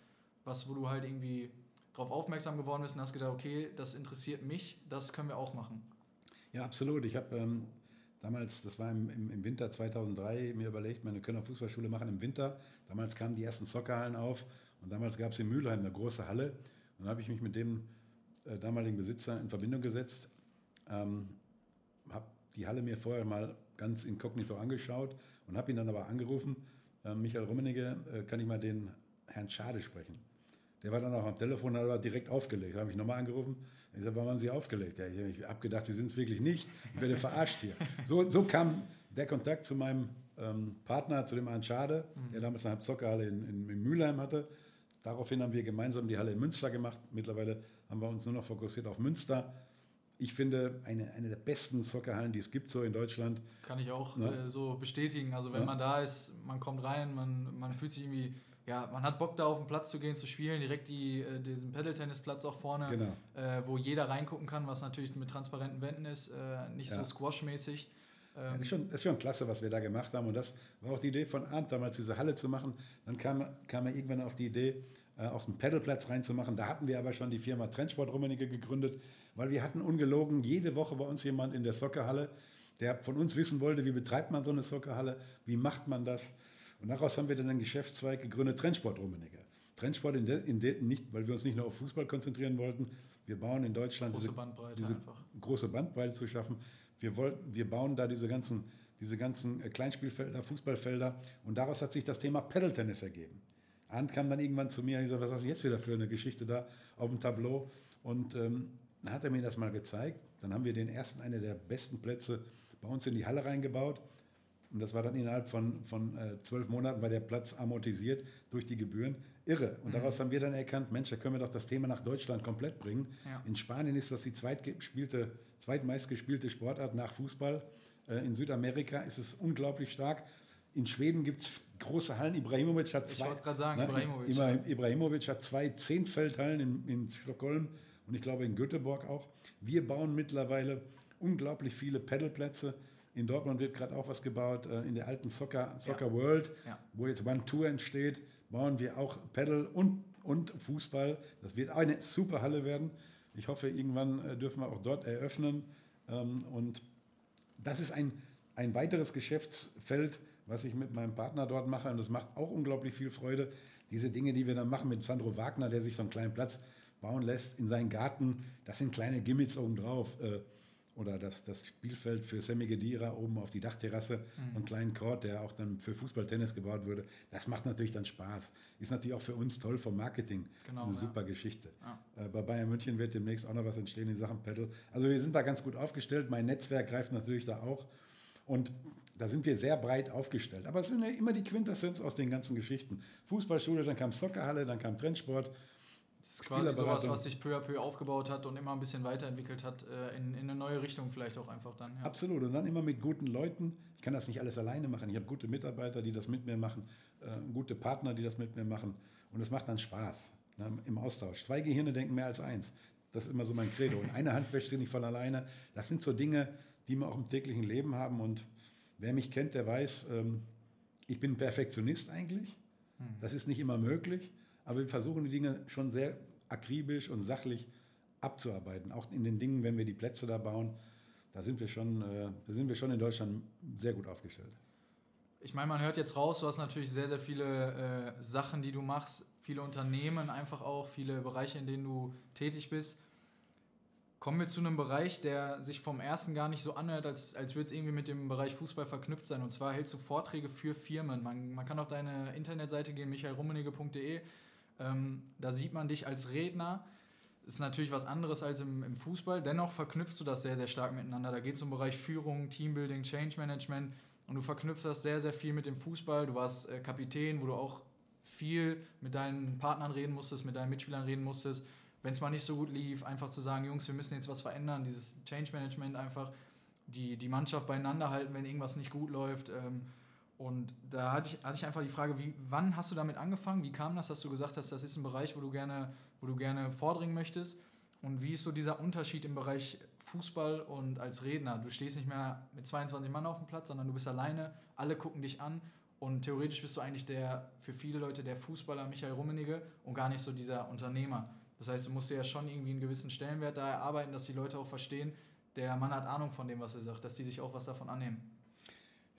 was, wo du halt irgendwie darauf aufmerksam geworden bist und hast gedacht, okay, das interessiert mich, das können wir auch machen? Ja, absolut. Ich habe ähm, damals, das war im, im, im, Winter 2003, mir überlegt, meine Kölner Fußballschule machen im Winter. Damals kamen die ersten Soccerhallen auf und damals gab es in Mülheim eine große Halle. Und dann habe ich mich mit dem äh, damaligen Besitzer in Verbindung gesetzt, ähm, habe die Halle mir vorher mal ganz inkognito angeschaut und habe ihn dann aber angerufen, äh, Michael Rummenigge, äh, kann ich mal den Herrn Schade sprechen? Der war dann auch am Telefon, hat aber direkt aufgelegt. Da habe ich nochmal angerufen. Ich sagte, warum haben Sie aufgelegt? Ja, ich habe gedacht, Sie sind es wirklich nicht. Ich werde verarscht hier. So, so kam der Kontakt zu meinem ähm, Partner, zu dem Herrn Schade, mhm. der damals eine Zockerhalle in, in, in Mülheim hatte. Daraufhin haben wir gemeinsam die Halle in Münster gemacht. Mittlerweile haben wir uns nur noch fokussiert auf Münster. Ich finde, eine, eine der besten Soccerhallen, die es gibt so in Deutschland. Kann ich auch ja. äh, so bestätigen. Also wenn ja. man da ist, man kommt rein, man, man fühlt sich irgendwie, ja, man hat Bock da auf den Platz zu gehen, zu spielen. Direkt die, äh, diesen Pedal-Tennisplatz auch vorne, genau. äh, wo jeder reingucken kann, was natürlich mit transparenten Wänden ist, äh, nicht ja. so squash-mäßig. Ja, das, ist schon, das ist schon klasse, was wir da gemacht haben. Und das war auch die Idee von Arndt, damals diese Halle zu machen. Dann kam, kam er irgendwann auf die Idee, äh, aus dem Pedalplatz reinzumachen. Da hatten wir aber schon die Firma Trendsport Rummenigge gegründet, weil wir hatten ungelogen jede Woche bei uns jemand in der Soccerhalle, der von uns wissen wollte, wie betreibt man so eine Soccerhalle, wie macht man das. Und daraus haben wir dann einen Geschäftszweig gegründet, Trendsport Rummenigge. Trendsport in der, in der, nicht, weil wir uns nicht nur auf Fußball konzentrieren wollten. Wir bauen in Deutschland große diese, Bandbreite diese große Bandbreite zu schaffen. Wir, wollten, wir bauen da diese ganzen, diese ganzen äh, Kleinspielfelder, Fußballfelder und daraus hat sich das Thema Pedal-Tennis ergeben. Arndt kam dann irgendwann zu mir und gesagt, was hast du jetzt wieder für eine Geschichte da auf dem Tableau? Und ähm, dann hat er mir das mal gezeigt. Dann haben wir den ersten, einer der besten Plätze bei uns in die Halle reingebaut. Und das war dann innerhalb von, von äh, zwölf Monaten, war der Platz amortisiert durch die Gebühren. Irre. Und mhm. daraus haben wir dann erkannt, Mensch, da können wir doch das Thema nach Deutschland komplett bringen. Ja. In Spanien ist das die zweitgespielte, zweitmeistgespielte Sportart nach Fußball. Äh, in Südamerika ist es unglaublich stark. In Schweden gibt es große Hallen. Ibrahimovic hat zwei. Ich wollte gerade sagen, ne, Ibrahimovic. Ibrahimovic hat zwei Zehnfeldhallen in, in Stockholm und ich glaube in Göteborg auch. Wir bauen mittlerweile unglaublich viele Pedalplätze. In Dortmund wird gerade auch was gebaut. Äh, in der alten Soccer, Soccer ja. World, ja. wo jetzt One Tour entsteht, bauen wir auch Pedal und, und Fußball. Das wird eine super Halle werden. Ich hoffe, irgendwann äh, dürfen wir auch dort eröffnen. Ähm, und das ist ein, ein weiteres Geschäftsfeld, was ich mit meinem Partner dort mache. Und das macht auch unglaublich viel Freude. Diese Dinge, die wir dann machen mit Sandro Wagner, der sich so einen kleinen Platz bauen lässt in seinen Garten, das sind kleine Gimmicks obendrauf. Äh, oder das, das Spielfeld für Sammy Gedira oben auf die Dachterrasse, mhm. einen kleinen Court, der auch dann für Fußball-Tennis gebaut wurde. Das macht natürlich dann Spaß. Ist natürlich auch für uns toll vom Marketing. Genau, eine ja. super Geschichte. Ja. Äh, bei Bayern München wird demnächst auch noch was entstehen in Sachen Pedal. Also wir sind da ganz gut aufgestellt. Mein Netzwerk greift natürlich da auch. Und da sind wir sehr breit aufgestellt. Aber es sind ja immer die Quintessenz aus den ganzen Geschichten. Fußballschule, dann kam Soccerhalle, dann kam Trendsport. Das ist quasi sowas, was sich peu à peu aufgebaut hat und immer ein bisschen weiterentwickelt hat, äh, in, in eine neue Richtung vielleicht auch einfach dann. Ja. Absolut. Und dann immer mit guten Leuten. Ich kann das nicht alles alleine machen. Ich habe gute Mitarbeiter, die das mit mir machen, äh, gute Partner, die das mit mir machen. Und es macht dann Spaß ne, im Austausch. Zwei Gehirne denken mehr als eins. Das ist immer so mein Credo. Und eine Hand wäscht sie nicht von alleine. Das sind so Dinge, die wir auch im täglichen Leben haben. Und wer mich kennt, der weiß, ähm, ich bin Perfektionist eigentlich. Hm. Das ist nicht immer möglich, aber wir versuchen die Dinge schon sehr akribisch und sachlich abzuarbeiten. Auch in den Dingen, wenn wir die Plätze da bauen, da sind wir schon, äh, da sind wir schon in Deutschland sehr gut aufgestellt. Ich meine, man hört jetzt raus, du hast natürlich sehr, sehr viele äh, Sachen, die du machst, viele Unternehmen einfach auch, viele Bereiche, in denen du tätig bist. Kommen wir zu einem Bereich, der sich vom ersten gar nicht so anhört, als, als würde es irgendwie mit dem Bereich Fußball verknüpft sein. Und zwar hältst du Vorträge für Firmen. Man, man kann auf deine Internetseite gehen, michaelrummenige.de. Ähm, da sieht man dich als Redner. Ist natürlich was anderes als im, im Fußball. Dennoch verknüpfst du das sehr, sehr stark miteinander. Da geht es um Bereich Führung, Teambuilding, Change Management. Und du verknüpfst das sehr, sehr viel mit dem Fußball. Du warst äh, Kapitän, wo du auch viel mit deinen Partnern reden musstest, mit deinen Mitspielern reden musstest wenn es mal nicht so gut lief, einfach zu sagen, Jungs, wir müssen jetzt was verändern, dieses Change Management einfach, die, die Mannschaft beieinander halten, wenn irgendwas nicht gut läuft. Ähm, und da hatte ich, hatte ich einfach die Frage, wie, wann hast du damit angefangen? Wie kam das, dass du gesagt hast, das ist ein Bereich, wo du gerne, wo du gerne vordringen möchtest? Und wie ist so dieser Unterschied im Bereich Fußball und als Redner? Du stehst nicht mehr mit 22 Mann auf dem Platz, sondern du bist alleine, alle gucken dich an und theoretisch bist du eigentlich der, für viele Leute der Fußballer Michael Rummenigge und gar nicht so dieser Unternehmer. Das heißt, du musst ja schon irgendwie einen gewissen Stellenwert da erarbeiten, dass die Leute auch verstehen, der Mann hat Ahnung von dem, was er sagt, dass die sich auch was davon annehmen.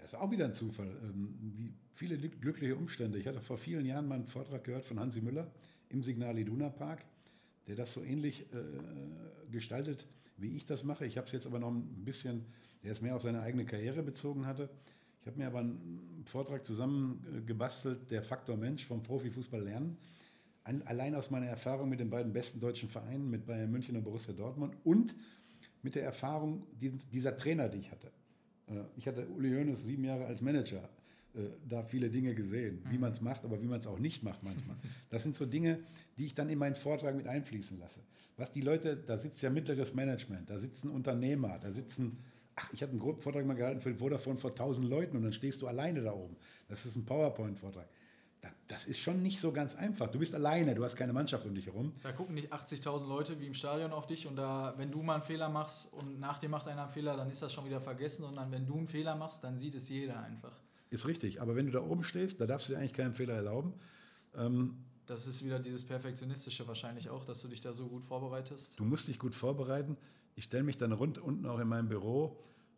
Das war auch wieder ein Zufall. Ähm, wie viele glückliche Umstände. Ich hatte vor vielen Jahren mal einen Vortrag gehört von Hansi Müller im Signal Iduna Park, der das so ähnlich äh, gestaltet, wie ich das mache. Ich habe es jetzt aber noch ein bisschen, der es mehr auf seine eigene Karriere bezogen hatte. Ich habe mir aber einen Vortrag zusammengebastelt, der Faktor Mensch vom Profifußball lernen allein aus meiner Erfahrung mit den beiden besten deutschen Vereinen, mit Bayern München und Borussia Dortmund und mit der Erfahrung dieser Trainer, die ich hatte. Äh, ich hatte Uli Hoeneß sieben Jahre als Manager äh, da viele Dinge gesehen, wie mhm. man es macht, aber wie man es auch nicht macht manchmal. Das sind so Dinge, die ich dann in meinen Vortrag mit einfließen lasse. Was die Leute, da sitzt ja mittleres Management, da sitzen Unternehmer, da sitzen, ach, ich habe einen Vortrag mal gehalten für Vodafone vor tausend Leuten und dann stehst du alleine da oben. Das ist ein PowerPoint-Vortrag das ist schon nicht so ganz einfach. Du bist alleine, du hast keine Mannschaft um dich herum. Da gucken nicht 80.000 Leute wie im Stadion auf dich und da, wenn du mal einen Fehler machst und nach dir macht einer einen Fehler, dann ist das schon wieder vergessen, sondern wenn du einen Fehler machst, dann sieht es jeder einfach. Ist richtig, aber wenn du da oben stehst, da darfst du dir eigentlich keinen Fehler erlauben. Ähm, das ist wieder dieses Perfektionistische wahrscheinlich auch, dass du dich da so gut vorbereitest. Du musst dich gut vorbereiten. Ich stelle mich dann rund unten auch in meinem Büro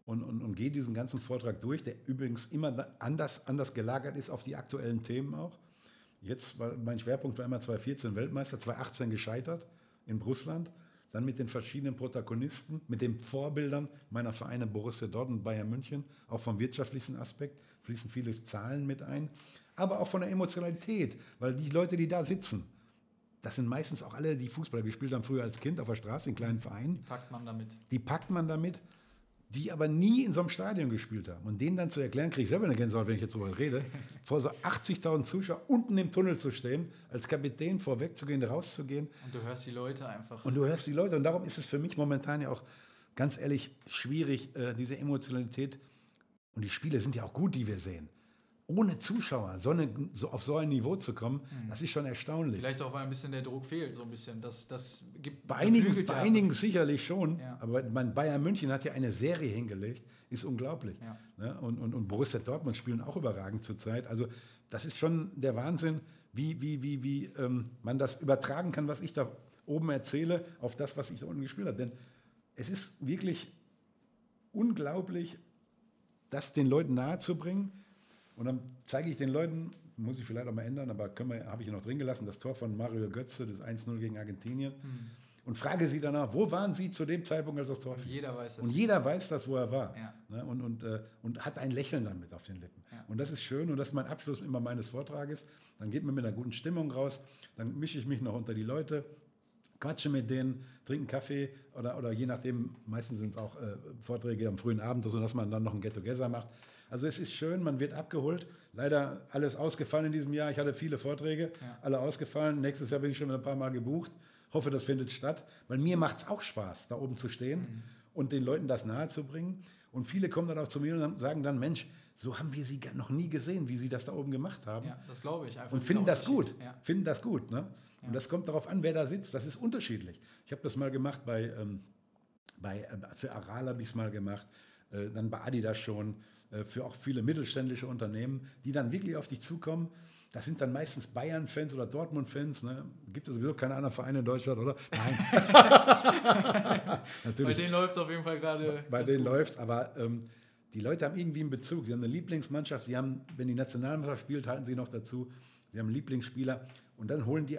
und, und, und gehe diesen ganzen Vortrag durch, der übrigens immer anders, anders gelagert ist auf die aktuellen Themen auch. Jetzt war mein Schwerpunkt war immer 2014 Weltmeister, 2018 gescheitert in Russland. Dann mit den verschiedenen Protagonisten, mit den Vorbildern meiner Vereine Borussia Dortmund, Bayern München, auch vom wirtschaftlichen Aspekt fließen viele Zahlen mit ein, aber auch von der Emotionalität, weil die Leute, die da sitzen, das sind meistens auch alle, die Fußballer gespielt haben früher als Kind auf der Straße in kleinen Vereinen. Die packt man damit. Die packt man damit die aber nie in so einem Stadion gespielt haben. Und denen dann zu erklären, kriege ich selber eine Gänsehaut, wenn ich jetzt so darüber rede, (laughs) vor so 80.000 Zuschauern unten im Tunnel zu stehen, als Kapitän vorwegzugehen, rauszugehen. Und du hörst die Leute einfach. Und du hörst die Leute. Und darum ist es für mich momentan ja auch ganz ehrlich schwierig, äh, diese Emotionalität. Und die Spiele sind ja auch gut, die wir sehen ohne Zuschauer so, eine, so auf so ein Niveau zu kommen, mhm. das ist schon erstaunlich. Vielleicht auch, weil ein bisschen der Druck fehlt, so ein bisschen. Das, das gibt, bei einigen, bei einigen sicherlich schon, ja. aber mein Bayern München hat ja eine Serie hingelegt, ist unglaublich. Ja. Ne? Und, und, und Borussia Dortmund spielen auch überragend zurzeit. Also das ist schon der Wahnsinn, wie, wie, wie, wie ähm, man das übertragen kann, was ich da oben erzähle, auf das, was ich da unten gespielt habe. Denn es ist wirklich unglaublich, das den Leuten nahezubringen. Und dann zeige ich den Leuten, muss ich vielleicht auch mal ändern, aber habe ich noch drin gelassen, das Tor von Mario Götze, das 1-0 gegen Argentinien. Mhm. Und frage sie danach, wo waren sie zu dem Zeitpunkt, als das Tor fiel? Jeder weiß das. Und jeder weiß das, wo er war. Ja. Ne? Und, und, äh, und hat ein Lächeln dann mit auf den Lippen. Ja. Und das ist schön und das ist mein Abschluss immer meines Vortrages. Dann geht man mit einer guten Stimmung raus, dann mische ich mich noch unter die Leute, quatsche mit denen, trinke einen Kaffee oder, oder je nachdem, meistens sind es auch äh, Vorträge am frühen Abend, sodass man dann noch ein Get-Together macht. Also es ist schön, man wird abgeholt. Leider alles ausgefallen in diesem Jahr. Ich hatte viele Vorträge, ja. alle ausgefallen. Nächstes Jahr bin ich schon ein paar Mal gebucht. Hoffe, das findet statt, weil mir macht es auch Spaß, da oben zu stehen mhm. und den Leuten das nahezubringen. Und viele kommen dann auch zu mir und sagen dann, Mensch, so haben wir sie noch nie gesehen, wie sie das da oben gemacht haben. Ja, das glaube ich. Einfach und finden das gut. Ja. Finden das gut. Ne? Und das kommt darauf an, wer da sitzt. Das ist unterschiedlich. Ich habe das mal gemacht bei, ähm, bei äh, für Aral habe ich es mal gemacht, äh, dann bei Adidas schon, für auch viele mittelständische Unternehmen, die dann wirklich auf dich zukommen. Das sind dann meistens Bayern-Fans oder Dortmund-Fans. Ne? Gibt es sowieso keine anderen Vereine in Deutschland, oder? Nein. (laughs) Natürlich. Bei denen läuft es auf jeden Fall gerade. Bei denen läuft es, aber ähm, die Leute haben irgendwie einen Bezug. Sie haben eine Lieblingsmannschaft. Sie haben, wenn die Nationalmannschaft spielt, halten sie noch dazu. Sie haben einen Lieblingsspieler und dann holen die,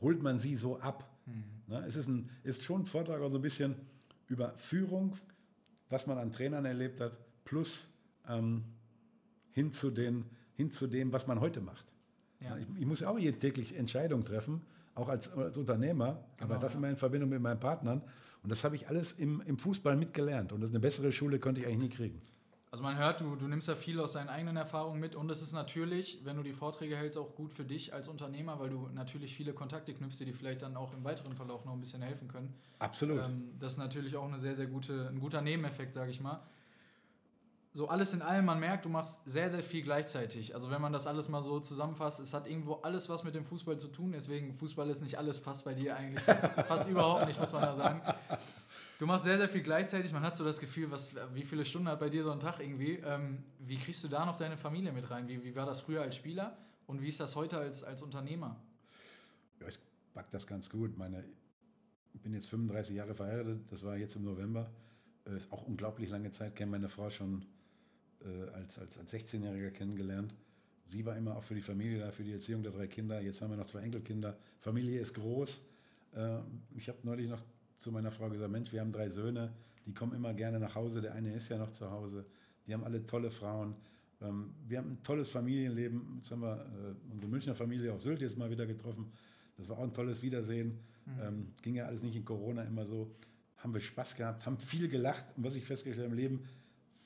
holt man sie so ab. Mhm. Ne? Es ist, ein, ist schon ein Vortrag so ein bisschen über Führung, was man an Trainern erlebt hat, plus ähm, hin, zu den, hin zu dem, was man heute macht. Ja. Ich, ich, muss ja auch hier täglich Entscheidungen treffen, auch als, als Unternehmer, genau, aber das ja. immer in Verbindung mit meinen Partnern. Und das habe ich alles im, im Fußball mitgelernt. Und das eine bessere Schule konnte ich eigentlich nie kriegen. Also man hört, du, du nimmst ja viel aus deinen eigenen Erfahrungen mit und es ist natürlich, wenn du die Vorträge hältst, auch gut für dich als Unternehmer, weil du natürlich viele Kontakte knüpfst, die dir vielleicht dann auch im weiteren Verlauf noch ein bisschen helfen können. Absolut. Ähm, das ist natürlich auch eine sehr, sehr gute, ein guter Nebeneffekt, sage ich mal. So alles in allem, man merkt, du machst sehr, sehr viel gleichzeitig. Also wenn man das alles mal so zusammenfasst, es hat irgendwo alles was mit dem Fußball zu tun. Deswegen, Fußball ist nicht alles, fast bei dir eigentlich fast, (laughs) fast überhaupt nicht, muss man da sagen. Du machst sehr, sehr viel gleichzeitig. Man hat so das Gefühl, was, wie viele Stunden hat bei dir so ein Tag irgendwie. Ähm, wie kriegst du da noch deine Familie mit rein? Wie, wie war das früher als Spieler und wie ist das heute als, als Unternehmer? Ja, ich pack das ganz gut. Meine, ich bin jetzt 35 Jahre verheiratet, das war jetzt im November. Äh, ist auch unglaublich lange Zeit, kenne meine Frau schon äh, als, als, als 16-Jähriger kennengelernt. Sie war immer auch für die Familie da, für die Erziehung der drei Kinder. Jetzt haben wir noch zwei Enkelkinder. Familie ist groß. Äh, ich habe neulich noch zu meiner Frau gesagt, Mensch, wir haben drei Söhne, die kommen immer gerne nach Hause. Der eine ist ja noch zu Hause. Die haben alle tolle Frauen. Ähm, wir haben ein tolles Familienleben. Jetzt haben wir äh, unsere Münchner Familie auf Sylt jetzt mal wieder getroffen. Das war auch ein tolles Wiedersehen. Mhm. Ähm, ging ja alles nicht in Corona immer so. Haben wir Spaß gehabt, haben viel gelacht. Und was ich festgestellt habe im Leben,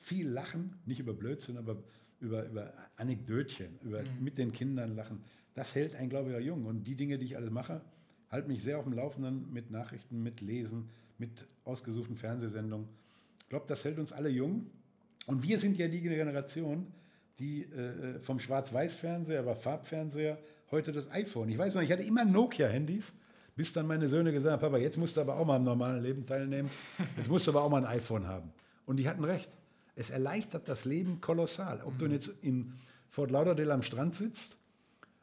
viel lachen, nicht über Blödsinn, aber über, über Anekdötchen, über mhm. mit den Kindern lachen. Das hält einen, glaube ich, auch jung. Und die Dinge, die ich alles mache, halte mich sehr auf dem Laufenden mit Nachrichten, mit Lesen, mit ausgesuchten Fernsehsendungen. Ich glaube, das hält uns alle jung. Und wir sind ja die Generation, die äh, vom Schwarz-Weiß-Fernseher, aber Farbfernseher, heute das iPhone. Ich weiß noch, ich hatte immer Nokia-Handys, bis dann meine Söhne gesagt haben, Papa, jetzt musst du aber auch mal am normalen Leben teilnehmen. Jetzt musst du aber auch mal ein iPhone haben. Und die hatten recht. Es erleichtert das Leben kolossal. Ob mhm. du jetzt in Fort Lauderdale am Strand sitzt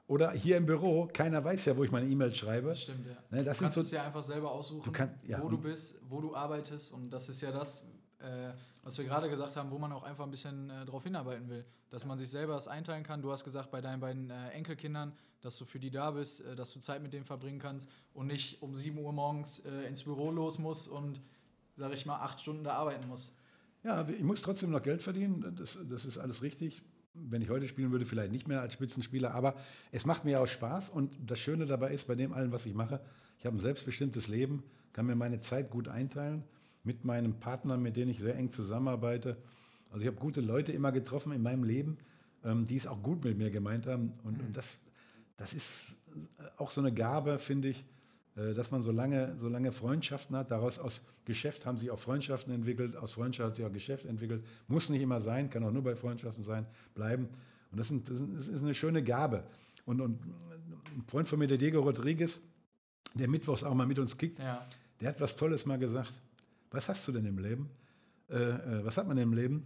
oder hier im Büro, keiner weiß ja, wo ich meine E-Mails schreibe. Das stimmt, ja. Ne, das du kannst so, es ja einfach selber aussuchen, du kann, ja, wo du bist, wo du arbeitest. Und das ist ja das, äh, was wir gerade gesagt haben, wo man auch einfach ein bisschen äh, darauf hinarbeiten will. Dass man sich selber das einteilen kann. Du hast gesagt, bei deinen beiden äh, Enkelkindern, dass du für die da bist, äh, dass du Zeit mit denen verbringen kannst und nicht um 7 Uhr morgens äh, ins Büro los musst und, sag ich mal, acht Stunden da arbeiten musst. Ja, ich muss trotzdem noch Geld verdienen. Das, das ist alles richtig wenn ich heute spielen würde, vielleicht nicht mehr als Spitzenspieler, aber es macht mir auch Spaß und das Schöne dabei ist, bei dem allen, was ich mache, ich habe ein selbstbestimmtes Leben, kann mir meine Zeit gut einteilen mit meinen Partnern, mit denen ich sehr eng zusammenarbeite. Also ich habe gute Leute immer getroffen in meinem Leben, ähm, die es auch gut mit mir gemeint haben und, und das, das ist auch so eine Gabe, finde ich, dass man so lange, so lange Freundschaften hat. Daraus aus Geschäft haben sich auch Freundschaften entwickelt, aus Freundschaft hat sich auch Geschäft entwickelt. Muss nicht immer sein, kann auch nur bei Freundschaften sein, bleiben. Und das, sind, das ist eine schöne Gabe. Und, und ein Freund von mir, der Diego Rodriguez, der mittwochs auch mal mit uns kickt, ja. der hat was Tolles mal gesagt. Was hast du denn im Leben? Äh, äh, was hat man im Leben?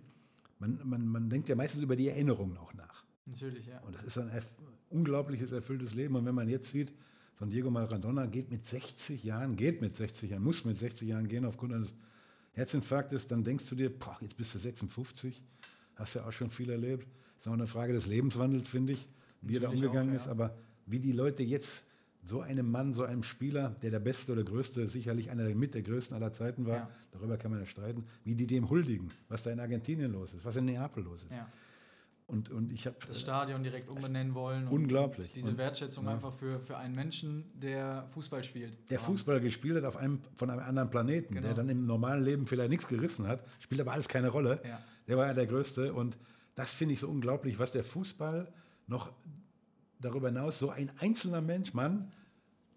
Man, man, man denkt ja meistens über die Erinnerungen auch nach. Natürlich, ja. Und das ist ein unglaubliches, erfülltes Leben. Und wenn man jetzt sieht, Ein Diego Maradona geht mit 60 Jahren, geht mit 60 Jahren, muss mit 60 Jahren gehen aufgrund eines Herzinfarktes. Dann denkst du dir, boah, jetzt bist du 56, hast ja auch schon viel erlebt. Das ist auch eine Frage des Lebenswandels, finde ich, wie er da umgegangen auch, ja. ist. Aber wie die Leute jetzt so einem Mann, so einem Spieler, der der Beste oder Größte, sicherlich einer mit der Größten aller Zeiten war, ja. darüber kann man ja streiten, wie die dem huldigen, was da in Argentinien los ist, was in Neapel los ist. Ja. Und, und ich habe das Stadion direkt umbenennen wollen. unglaublich. diese Wertschätzung ja. einfach für, für einen Menschen, der Fußball spielt. Der Fußball gespielt hat auf einem, von einem anderen Planeten, genau. der dann im normalen Leben vielleicht nichts gerissen hat, spielt aber alles keine Rolle. Ja. Der war ja der Größte. Und das finde ich so unglaublich, was der Fußball noch darüber hinaus, so ein einzelner Mensch, Mann,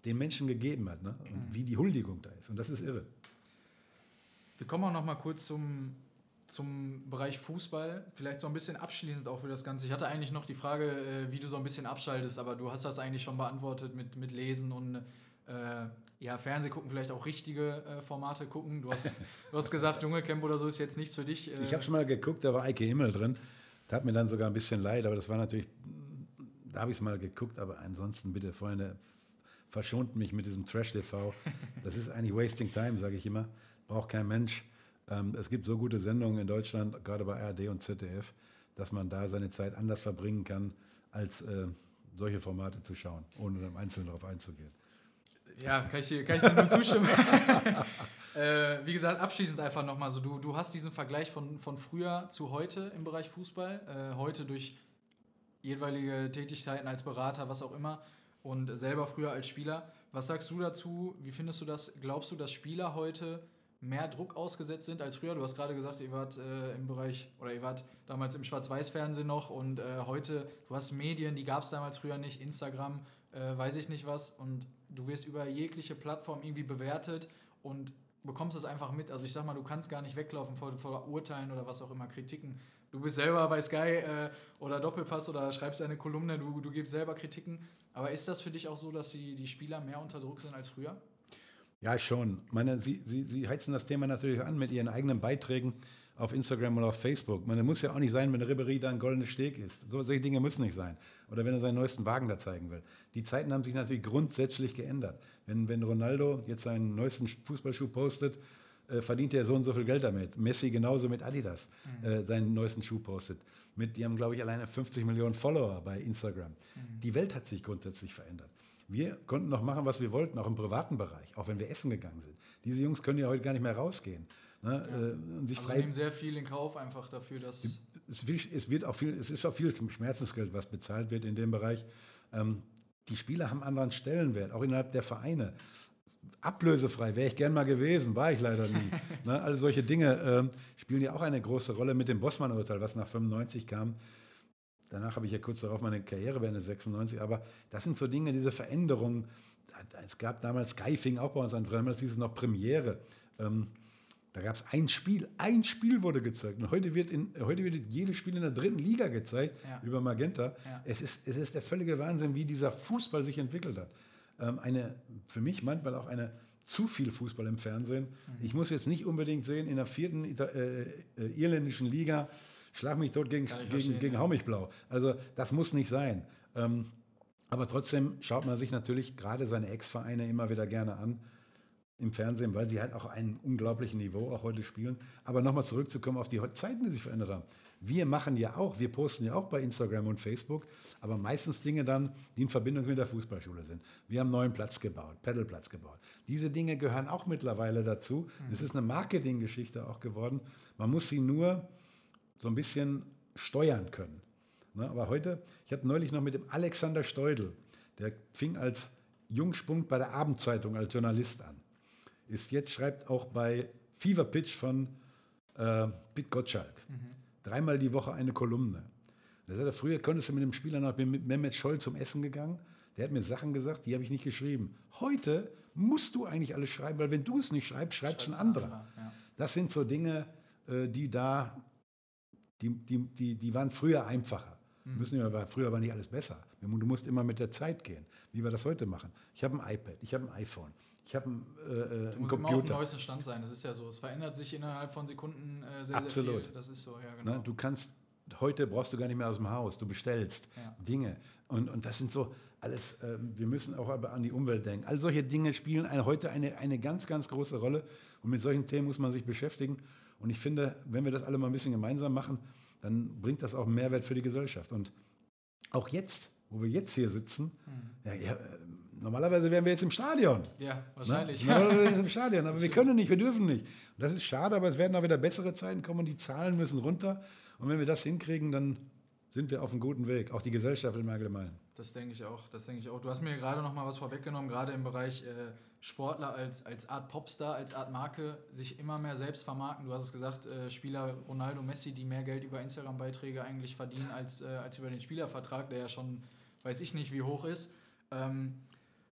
den Menschen gegeben hat. Ne? Und mhm. wie die Huldigung da ist. Und das ist irre. Wir kommen auch noch mal kurz zum zum Bereich Fußball, vielleicht so ein bisschen abschließend auch für das Ganze. Ich hatte eigentlich noch die Frage, äh, wie du so ein bisschen abschaltest, aber du hast das eigentlich schon beantwortet mit, mit Lesen und äh, ja, Fernseh gucken, vielleicht auch richtige äh, Formate gucken. Du hast, (laughs) du hast gesagt, Dschungelcamp oder so ist jetzt nichts für dich. Äh. Ich habe schon mal geguckt, da war Eike Himmel drin. Das hat mir dann sogar ein bisschen leid, aber das war natürlich, da habe ich es mal geguckt, aber ansonsten bitte, Freunde, verschont mich mit diesem Trash-TV. Das ist eigentlich wasting time, sage ich immer. Braucht kein Mensch. Ähm, es gibt so gute Sendungen in Deutschland, gerade bei ARD und ZDF, dass man da seine Zeit anders verbringen kann, als äh, solche Formate zu schauen, ohne im Einzelnen darauf einzugehen. Ja, kann ich dir, kann ich dir nur zustimmen. (laughs) äh, wie gesagt, abschließend einfach nochmal so, du, du hast diesen Vergleich von, von früher zu heute im Bereich Fußball, äh, heute durch jeweilige Tätigkeiten als Berater, was auch immer, und selber früher als Spieler. Was sagst du dazu? Wie findest du das? Glaubst du, dass Spieler heute mehr Druck ausgesetzt sind als früher. Du hast gerade gesagt, ihr wart äh, im Bereich, oder ihr wart damals im Schwarz-Weiß-Fernsehen noch und äh, heute, du hast Medien, die gab es damals früher nicht, Instagram, äh, weiß ich nicht was und du wirst über jegliche Plattform irgendwie bewertet und bekommst es einfach mit. Also ich sag mal, du kannst gar nicht weglaufen vor, vor Urteilen oder was auch immer, Kritiken. Du bist selber bei Sky äh, oder Doppelpass oder schreibst eine Kolumne, du, du gibst selber Kritiken. Aber ist das für dich auch so, dass die, die Spieler mehr unter Druck sind als früher? Ja, schon. meine, Sie, Sie, Sie heizen das Thema natürlich an mit Ihren eigenen Beiträgen auf Instagram oder auf Facebook. Man muss ja auch nicht sein, wenn der Ribéry da ein goldenes Steg ist. So, solche Dinge müssen nicht sein. Oder wenn er seinen neuesten Wagen da zeigen will. Die Zeiten haben sich natürlich grundsätzlich geändert. Wenn, wenn Ronaldo jetzt seinen neuesten Fußballschuh postet, äh, verdient er so und so viel Geld damit. Messi genauso mit Adidas mhm. äh, seinen neuesten Schuh postet. Mit, die haben, glaube ich, alleine 50 Millionen Follower bei Instagram. Mhm. Die Welt hat sich grundsätzlich verändert. Wir konnten noch machen, was wir wollten, auch im privaten Bereich, auch wenn wir essen gegangen sind. Diese Jungs können ja heute gar nicht mehr rausgehen. Ne? Ja. Äh, und sich also frei nehmen sehr viel in Kauf einfach dafür, dass es, es wird auch viel, es ist auch viel Schmerzensgeld, was bezahlt wird in dem Bereich. Ähm, die Spieler haben anderen Stellenwert, auch innerhalb der Vereine. Ablösefrei wäre ich gern mal gewesen, war ich leider nie. (laughs) ne? All solche Dinge ähm, spielen ja auch eine große Rolle mit dem Bossmann-Urteil, was nach 95 kam. Danach habe ich ja kurz darauf meine Karriere beendet, 96. Aber das sind so Dinge, diese Veränderungen. Es gab damals, Sky fing auch bei uns an, damals hieß es noch Premiere. Ähm, da gab es ein Spiel, ein Spiel wurde gezeigt. Und heute wird, in, heute wird jedes Spiel in der dritten Liga gezeigt ja. über Magenta. Ja. Es, ist, es ist der völlige Wahnsinn, wie dieser Fußball sich entwickelt hat. Ähm, eine, für mich manchmal auch eine zu viel Fußball im Fernsehen. Mhm. Ich muss jetzt nicht unbedingt sehen, in der vierten äh, äh, irländischen Liga schlag mich tot gegen, gegen, gegen ja. Hau mich blau. Also das muss nicht sein. Ähm, aber trotzdem schaut man sich natürlich gerade seine Ex-Vereine immer wieder gerne an im Fernsehen, weil sie halt auch ein unglaublichen Niveau auch heute spielen. Aber nochmal zurückzukommen auf die Zeiten, die sich verändert haben. Wir machen ja auch, wir posten ja auch bei Instagram und Facebook, aber meistens Dinge dann, die in Verbindung mit der Fußballschule sind. Wir haben einen neuen Platz gebaut, Pedalplatz gebaut. Diese Dinge gehören auch mittlerweile dazu. Es mhm. ist eine Marketinggeschichte auch geworden. Man muss sie nur so ein bisschen steuern können. Ne? Aber heute, ich habe neulich noch mit dem Alexander Steudel, der fing als Jungspund bei der Abendzeitung als Journalist an. Ist jetzt, schreibt auch bei Fever Pitch von äh, Pit Gottschalk. Mhm. Dreimal die Woche eine Kolumne. Da sagt er, früher konntest du mit dem Spieler noch mit Mehmet Scholl zum Essen gegangen. Der hat mir Sachen gesagt, die habe ich nicht geschrieben. Heute musst du eigentlich alles schreiben, weil wenn du es nicht schreibst, schreibt es ein anderer. Ja. Das sind so Dinge, äh, die da die, die, die, die waren früher einfacher. Mhm. Müssen wir, früher war nicht alles besser. Du musst immer mit der Zeit gehen, wie wir das heute machen. Ich habe ein iPad, ich habe ein iPhone, ich habe einen, äh, äh einen Computer. Immer auf dem neuesten Stand sein, das ist ja so. Es verändert sich innerhalb von Sekunden äh, sehr, Absolut. sehr viel. Das ist so, ja, genau. Ne? Du kannst heute brauchst du gar nicht mehr aus dem Haus, du bestellst Ja. Dinge. Und, und das sind so alles, ähm, wir müssen auch aber an die Umwelt denken. All solche Dinge spielen heute eine, eine ganz, ganz große Rolle. Und mit solchen Themen muss man sich beschäftigen. Und ich finde, wenn wir das alle mal ein bisschen gemeinsam machen, dann bringt das auch einen Mehrwert für die Gesellschaft. Und auch jetzt, wo wir jetzt hier sitzen, ja, ja, äh, normalerweise wären wir jetzt im Stadion. Ja, Ne? wahrscheinlich. (laughs) Normalerweise im Stadion, aber wir (laughs) können nicht, wir dürfen nicht. Und das ist schade, aber es werden auch wieder bessere Zeiten kommen und die Zahlen müssen runter. Und wenn wir das hinkriegen, dann sind wir auf einem guten Weg, auch die Gesellschaft im Allgemeinen. Das denke ich auch. Das denke ich auch. Du hast mir gerade noch mal was vorweggenommen, gerade im Bereich äh, Sportler als, als Art Popstar, als Art Marke, sich immer mehr selbst vermarkten. Du hast es gesagt, äh, Spieler Ronaldo, Messi, die mehr Geld über Instagram-Beiträge eigentlich verdienen als, äh, als über den Spielervertrag, der ja schon, weiß ich nicht, wie hoch ist. Ähm,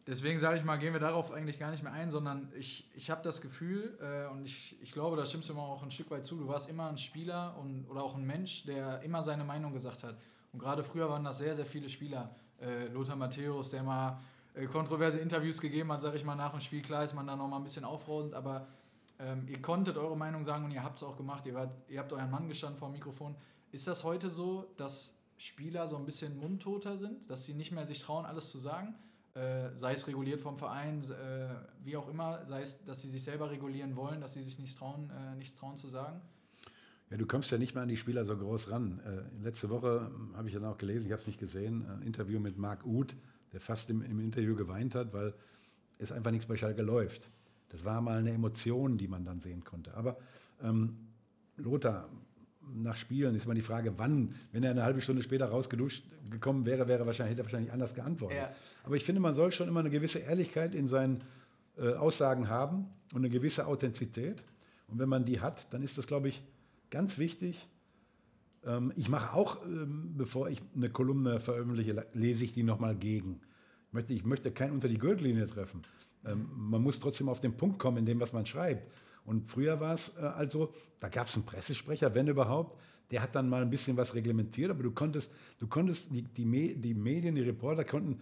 deswegen sage ich mal, gehen wir darauf eigentlich gar nicht mehr ein, sondern ich, ich habe das Gefühl, äh, und ich, ich glaube, da stimmst du mir auch ein Stück weit zu, du warst immer ein Spieler und, oder auch ein Mensch, der immer seine Meinung gesagt hat. Und gerade früher waren das sehr, sehr viele Spieler. Äh, Lothar Matthäus, der mal äh, kontroverse Interviews gegeben hat, sage ich mal, nach dem Spiel. Klar ist man da nochmal ein bisschen aufrauend, aber ähm, ihr konntet eure Meinung sagen und ihr habt es auch gemacht. Ihr, wart, ihr habt euren Mann gestanden vor dem Mikrofon. Ist das heute so, dass Spieler so ein bisschen mundtoter sind, dass sie nicht mehr sich trauen, alles zu sagen? Äh, sei es reguliert vom Verein, äh, wie auch immer, sei es, dass sie sich selber regulieren wollen, dass sie sich nicht trauen, äh, nichts trauen zu sagen? Ja, du kommst ja nicht mehr an die Spieler so groß ran. Äh, letzte Woche ähm, habe ich dann auch gelesen, ich habe es nicht gesehen, ein Interview mit Marc Uth, der fast im, im Interview geweint hat, weil es einfach nichts bei Schalke läuft. Das war mal eine Emotion, die man dann sehen konnte. Aber ähm, Lothar, nach Spielen ist immer die Frage, wann, wenn er eine halbe Stunde später rausgeduscht gekommen wäre, wäre wahrscheinlich, hätte er wahrscheinlich anders geantwortet. Ja. Aber ich finde, man soll schon immer eine gewisse Ehrlichkeit in seinen äh, Aussagen haben und eine gewisse Authentizität. Und wenn man die hat, dann ist das, glaube ich, ganz wichtig. Ähm, ich mache auch, ähm, bevor ich eine Kolumne veröffentliche, lese ich die nochmal gegen. Ich möchte, ich möchte keinen unter die Gürtellinie treffen. Ähm, man muss trotzdem auf den Punkt kommen, in dem, was man schreibt. Und früher war es äh, also, da gab es einen Pressesprecher, wenn überhaupt, der hat dann mal ein bisschen was reglementiert, aber du konntest, du konntest die, die, Me die Medien, die Reporter konnten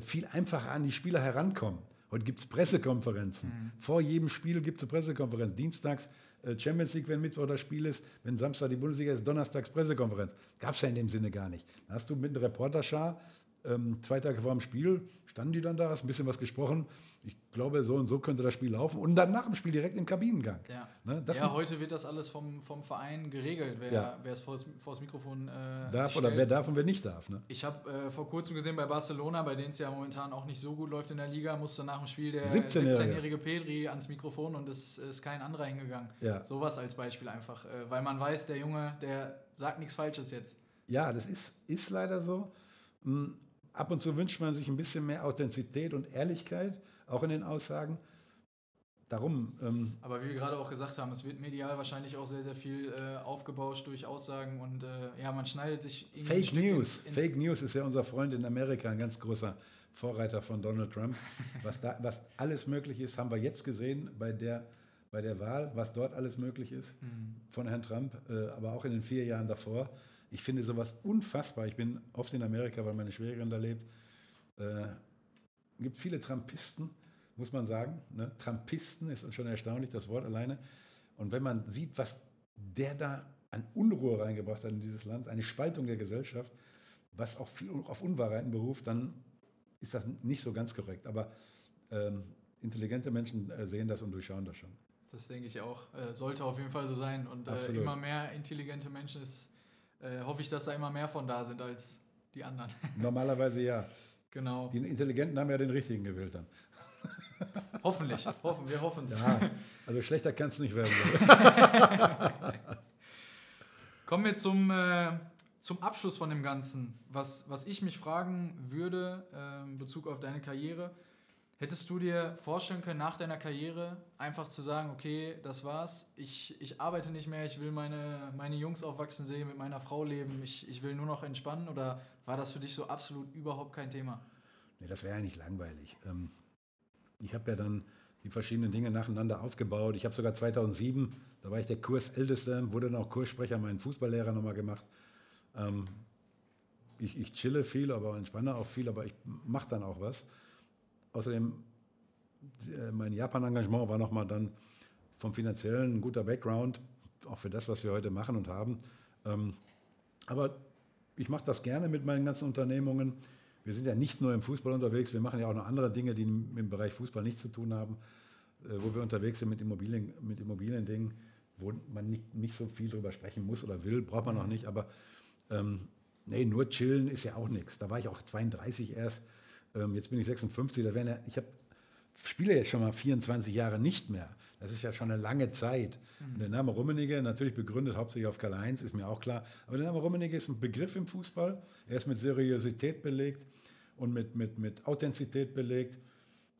viel einfacher an die Spieler herankommen. Heute gibt es Pressekonferenzen. Vor jedem Spiel gibt es eine Pressekonferenz. Dienstags äh, Champions League, wenn Mittwoch das Spiel ist, wenn Samstag die Bundesliga ist, donnerstags Pressekonferenz. Gab es ja in dem Sinne gar nicht. Da hast du mit einer Reporterschar ähm, zwei Tage vor dem Spiel, standen die dann da, hast ein bisschen was gesprochen. Ich glaube, so und so könnte das Spiel laufen. Und dann nach dem Spiel direkt im Kabinengang. Ja, Ne, ja heute wird das alles vom, vom Verein geregelt, wer, Ja. wer es vor das, Mikrofon äh, Darf oder wer darf und wer nicht darf. Ne? Ich habe äh, vor kurzem gesehen bei Barcelona, bei denen es ja momentan auch nicht so gut läuft in der Liga, musste nach dem Spiel der 17-Jährige. 17-jährige Pedri ans Mikrofon und es ist kein anderer hingegangen. Ja. Sowas als Beispiel einfach, äh, weil man weiß, der Junge, der sagt nichts Falsches jetzt. Ja, das ist, ist leider so. Mm, Ab und zu wünscht man sich ein bisschen mehr Authentizität und Ehrlichkeit, auch in den Aussagen. Darum, ähm, Aber wie wir gerade auch gesagt haben, es wird medial wahrscheinlich auch sehr, sehr viel äh, aufgebauscht durch Aussagen und äh, ja, man schneidet sich irgendwie ein Fake Stück News. ins- ins- Fake News ist ja unser Freund in Amerika, ein ganz großer Vorreiter von Donald Trump. (laughs) Was, da, was alles möglich ist, haben wir jetzt gesehen bei der, bei der Wahl, was dort alles möglich ist Mhm. von Herrn Trump, äh, aber auch in den vier Jahren davor. Ich finde sowas unfassbar. Ich bin oft in Amerika, weil meine Schwägerin da lebt. Äh, gibt viele Trumpisten, muss man sagen. Ne? Trumpisten ist schon erstaunlich, das Wort alleine. Und wenn man sieht, was der da an Unruhe reingebracht hat in dieses Land, eine Spaltung der Gesellschaft, was auch viel auf Unwahrheiten beruft, dann ist das nicht so ganz korrekt. Aber ähm, intelligente Menschen äh, sehen das und durchschauen das schon. Das denke ich auch. Äh, sollte auf jeden Fall so sein. Und äh, immer mehr intelligente Menschen ist, äh, hoffe ich, dass da immer mehr von da sind als die anderen. (laughs) Normalerweise ja. genau. Die Intelligenten haben ja den richtigen gewählt dann. (laughs) Hoffentlich. Hoffen, wir hoffen es. Ja, also schlechter kann es nicht werden. (laughs) Kommen wir zum, äh, zum Abschluss von dem Ganzen. Was, was ich mich fragen würde äh, in Bezug auf deine Karriere, hättest du dir vorstellen können, nach deiner Karriere einfach zu sagen, okay, das war's, ich, ich arbeite nicht mehr, ich will meine, meine Jungs aufwachsen sehen, mit meiner Frau leben, ich, ich will nur noch entspannen oder war das für dich so absolut überhaupt kein Thema? Nee, das wäre eigentlich langweilig. Ähm, ich habe ja dann die verschiedenen Dinge nacheinander aufgebaut. Ich habe sogar 2007, da war ich der Kursälteste, wurde dann auch Kurssprecher, meinen Fußballlehrer nochmal gemacht. Ähm, ich, ich chille viel, aber entspanne auch viel, aber ich mache dann auch was. Außerdem, äh, mein Japan-Engagement war nochmal dann vom finanziellen ein guter Background, auch für das, was wir heute machen und haben. Ähm, Aber ich mache das gerne mit meinen ganzen Unternehmungen. Wir sind ja nicht nur im Fußball unterwegs, wir machen ja auch noch andere Dinge, die im Bereich Fußball nichts zu tun haben, äh, wo wir unterwegs sind mit Immobilien, mit Immobiliendingen, wo man nicht, nicht so viel drüber sprechen muss oder will, braucht man noch nicht. Aber ähm, nee, nur chillen ist ja auch nichts. Da war ich auch 32 erst. Ähm, jetzt bin ich 56. Da ja, ich habe spiele jetzt schon mal 24 Jahre nicht mehr. Das ist ja schon eine lange Zeit. Mhm. Und der Name Rummenigge, natürlich begründet hauptsächlich auf Karl-Heinz, ist mir auch klar. Aber der Name Rummenigge ist ein Begriff im Fußball. Er ist mit Seriosität belegt und mit, mit, mit Authentizität belegt.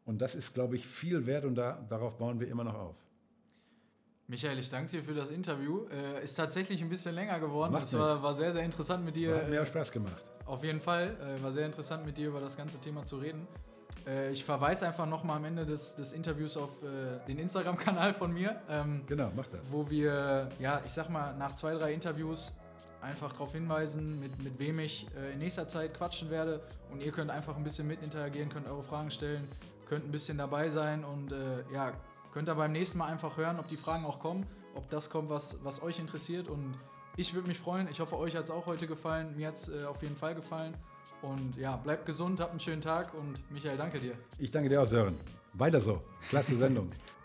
Und das ist, glaube ich, viel wert und da, darauf bauen wir immer noch auf. Michael, ich danke dir für das Interview. Äh, ist tatsächlich ein bisschen länger geworden. Macht das war, war, sehr, sehr interessant mit dir. Hat mir auch Spaß gemacht. Auf jeden Fall. Äh, war sehr interessant mit dir über das ganze Thema zu reden. Äh, ich verweise einfach nochmal am Ende des, des Interviews auf äh, den Instagram-Kanal von mir. Ähm, genau, mach das. Wo wir, ja, ich sag mal, nach zwei, drei Interviews einfach darauf hinweisen, mit, mit wem ich äh, in nächster Zeit quatschen werde. Und ihr könnt einfach ein bisschen mit interagieren, könnt eure Fragen stellen, könnt ein bisschen dabei sein und äh, ja, könnt ihr beim nächsten Mal einfach hören, ob die Fragen auch kommen, ob das kommt, was, was euch interessiert. Und ich würde mich freuen. Ich hoffe, euch hat es auch heute gefallen. Mir hat es äh, auf jeden Fall gefallen. Und ja, bleibt gesund, habt einen schönen Tag und Michael, danke dir. Ich danke dir auch, Sören. Weiter so. Klasse Sendung. (laughs)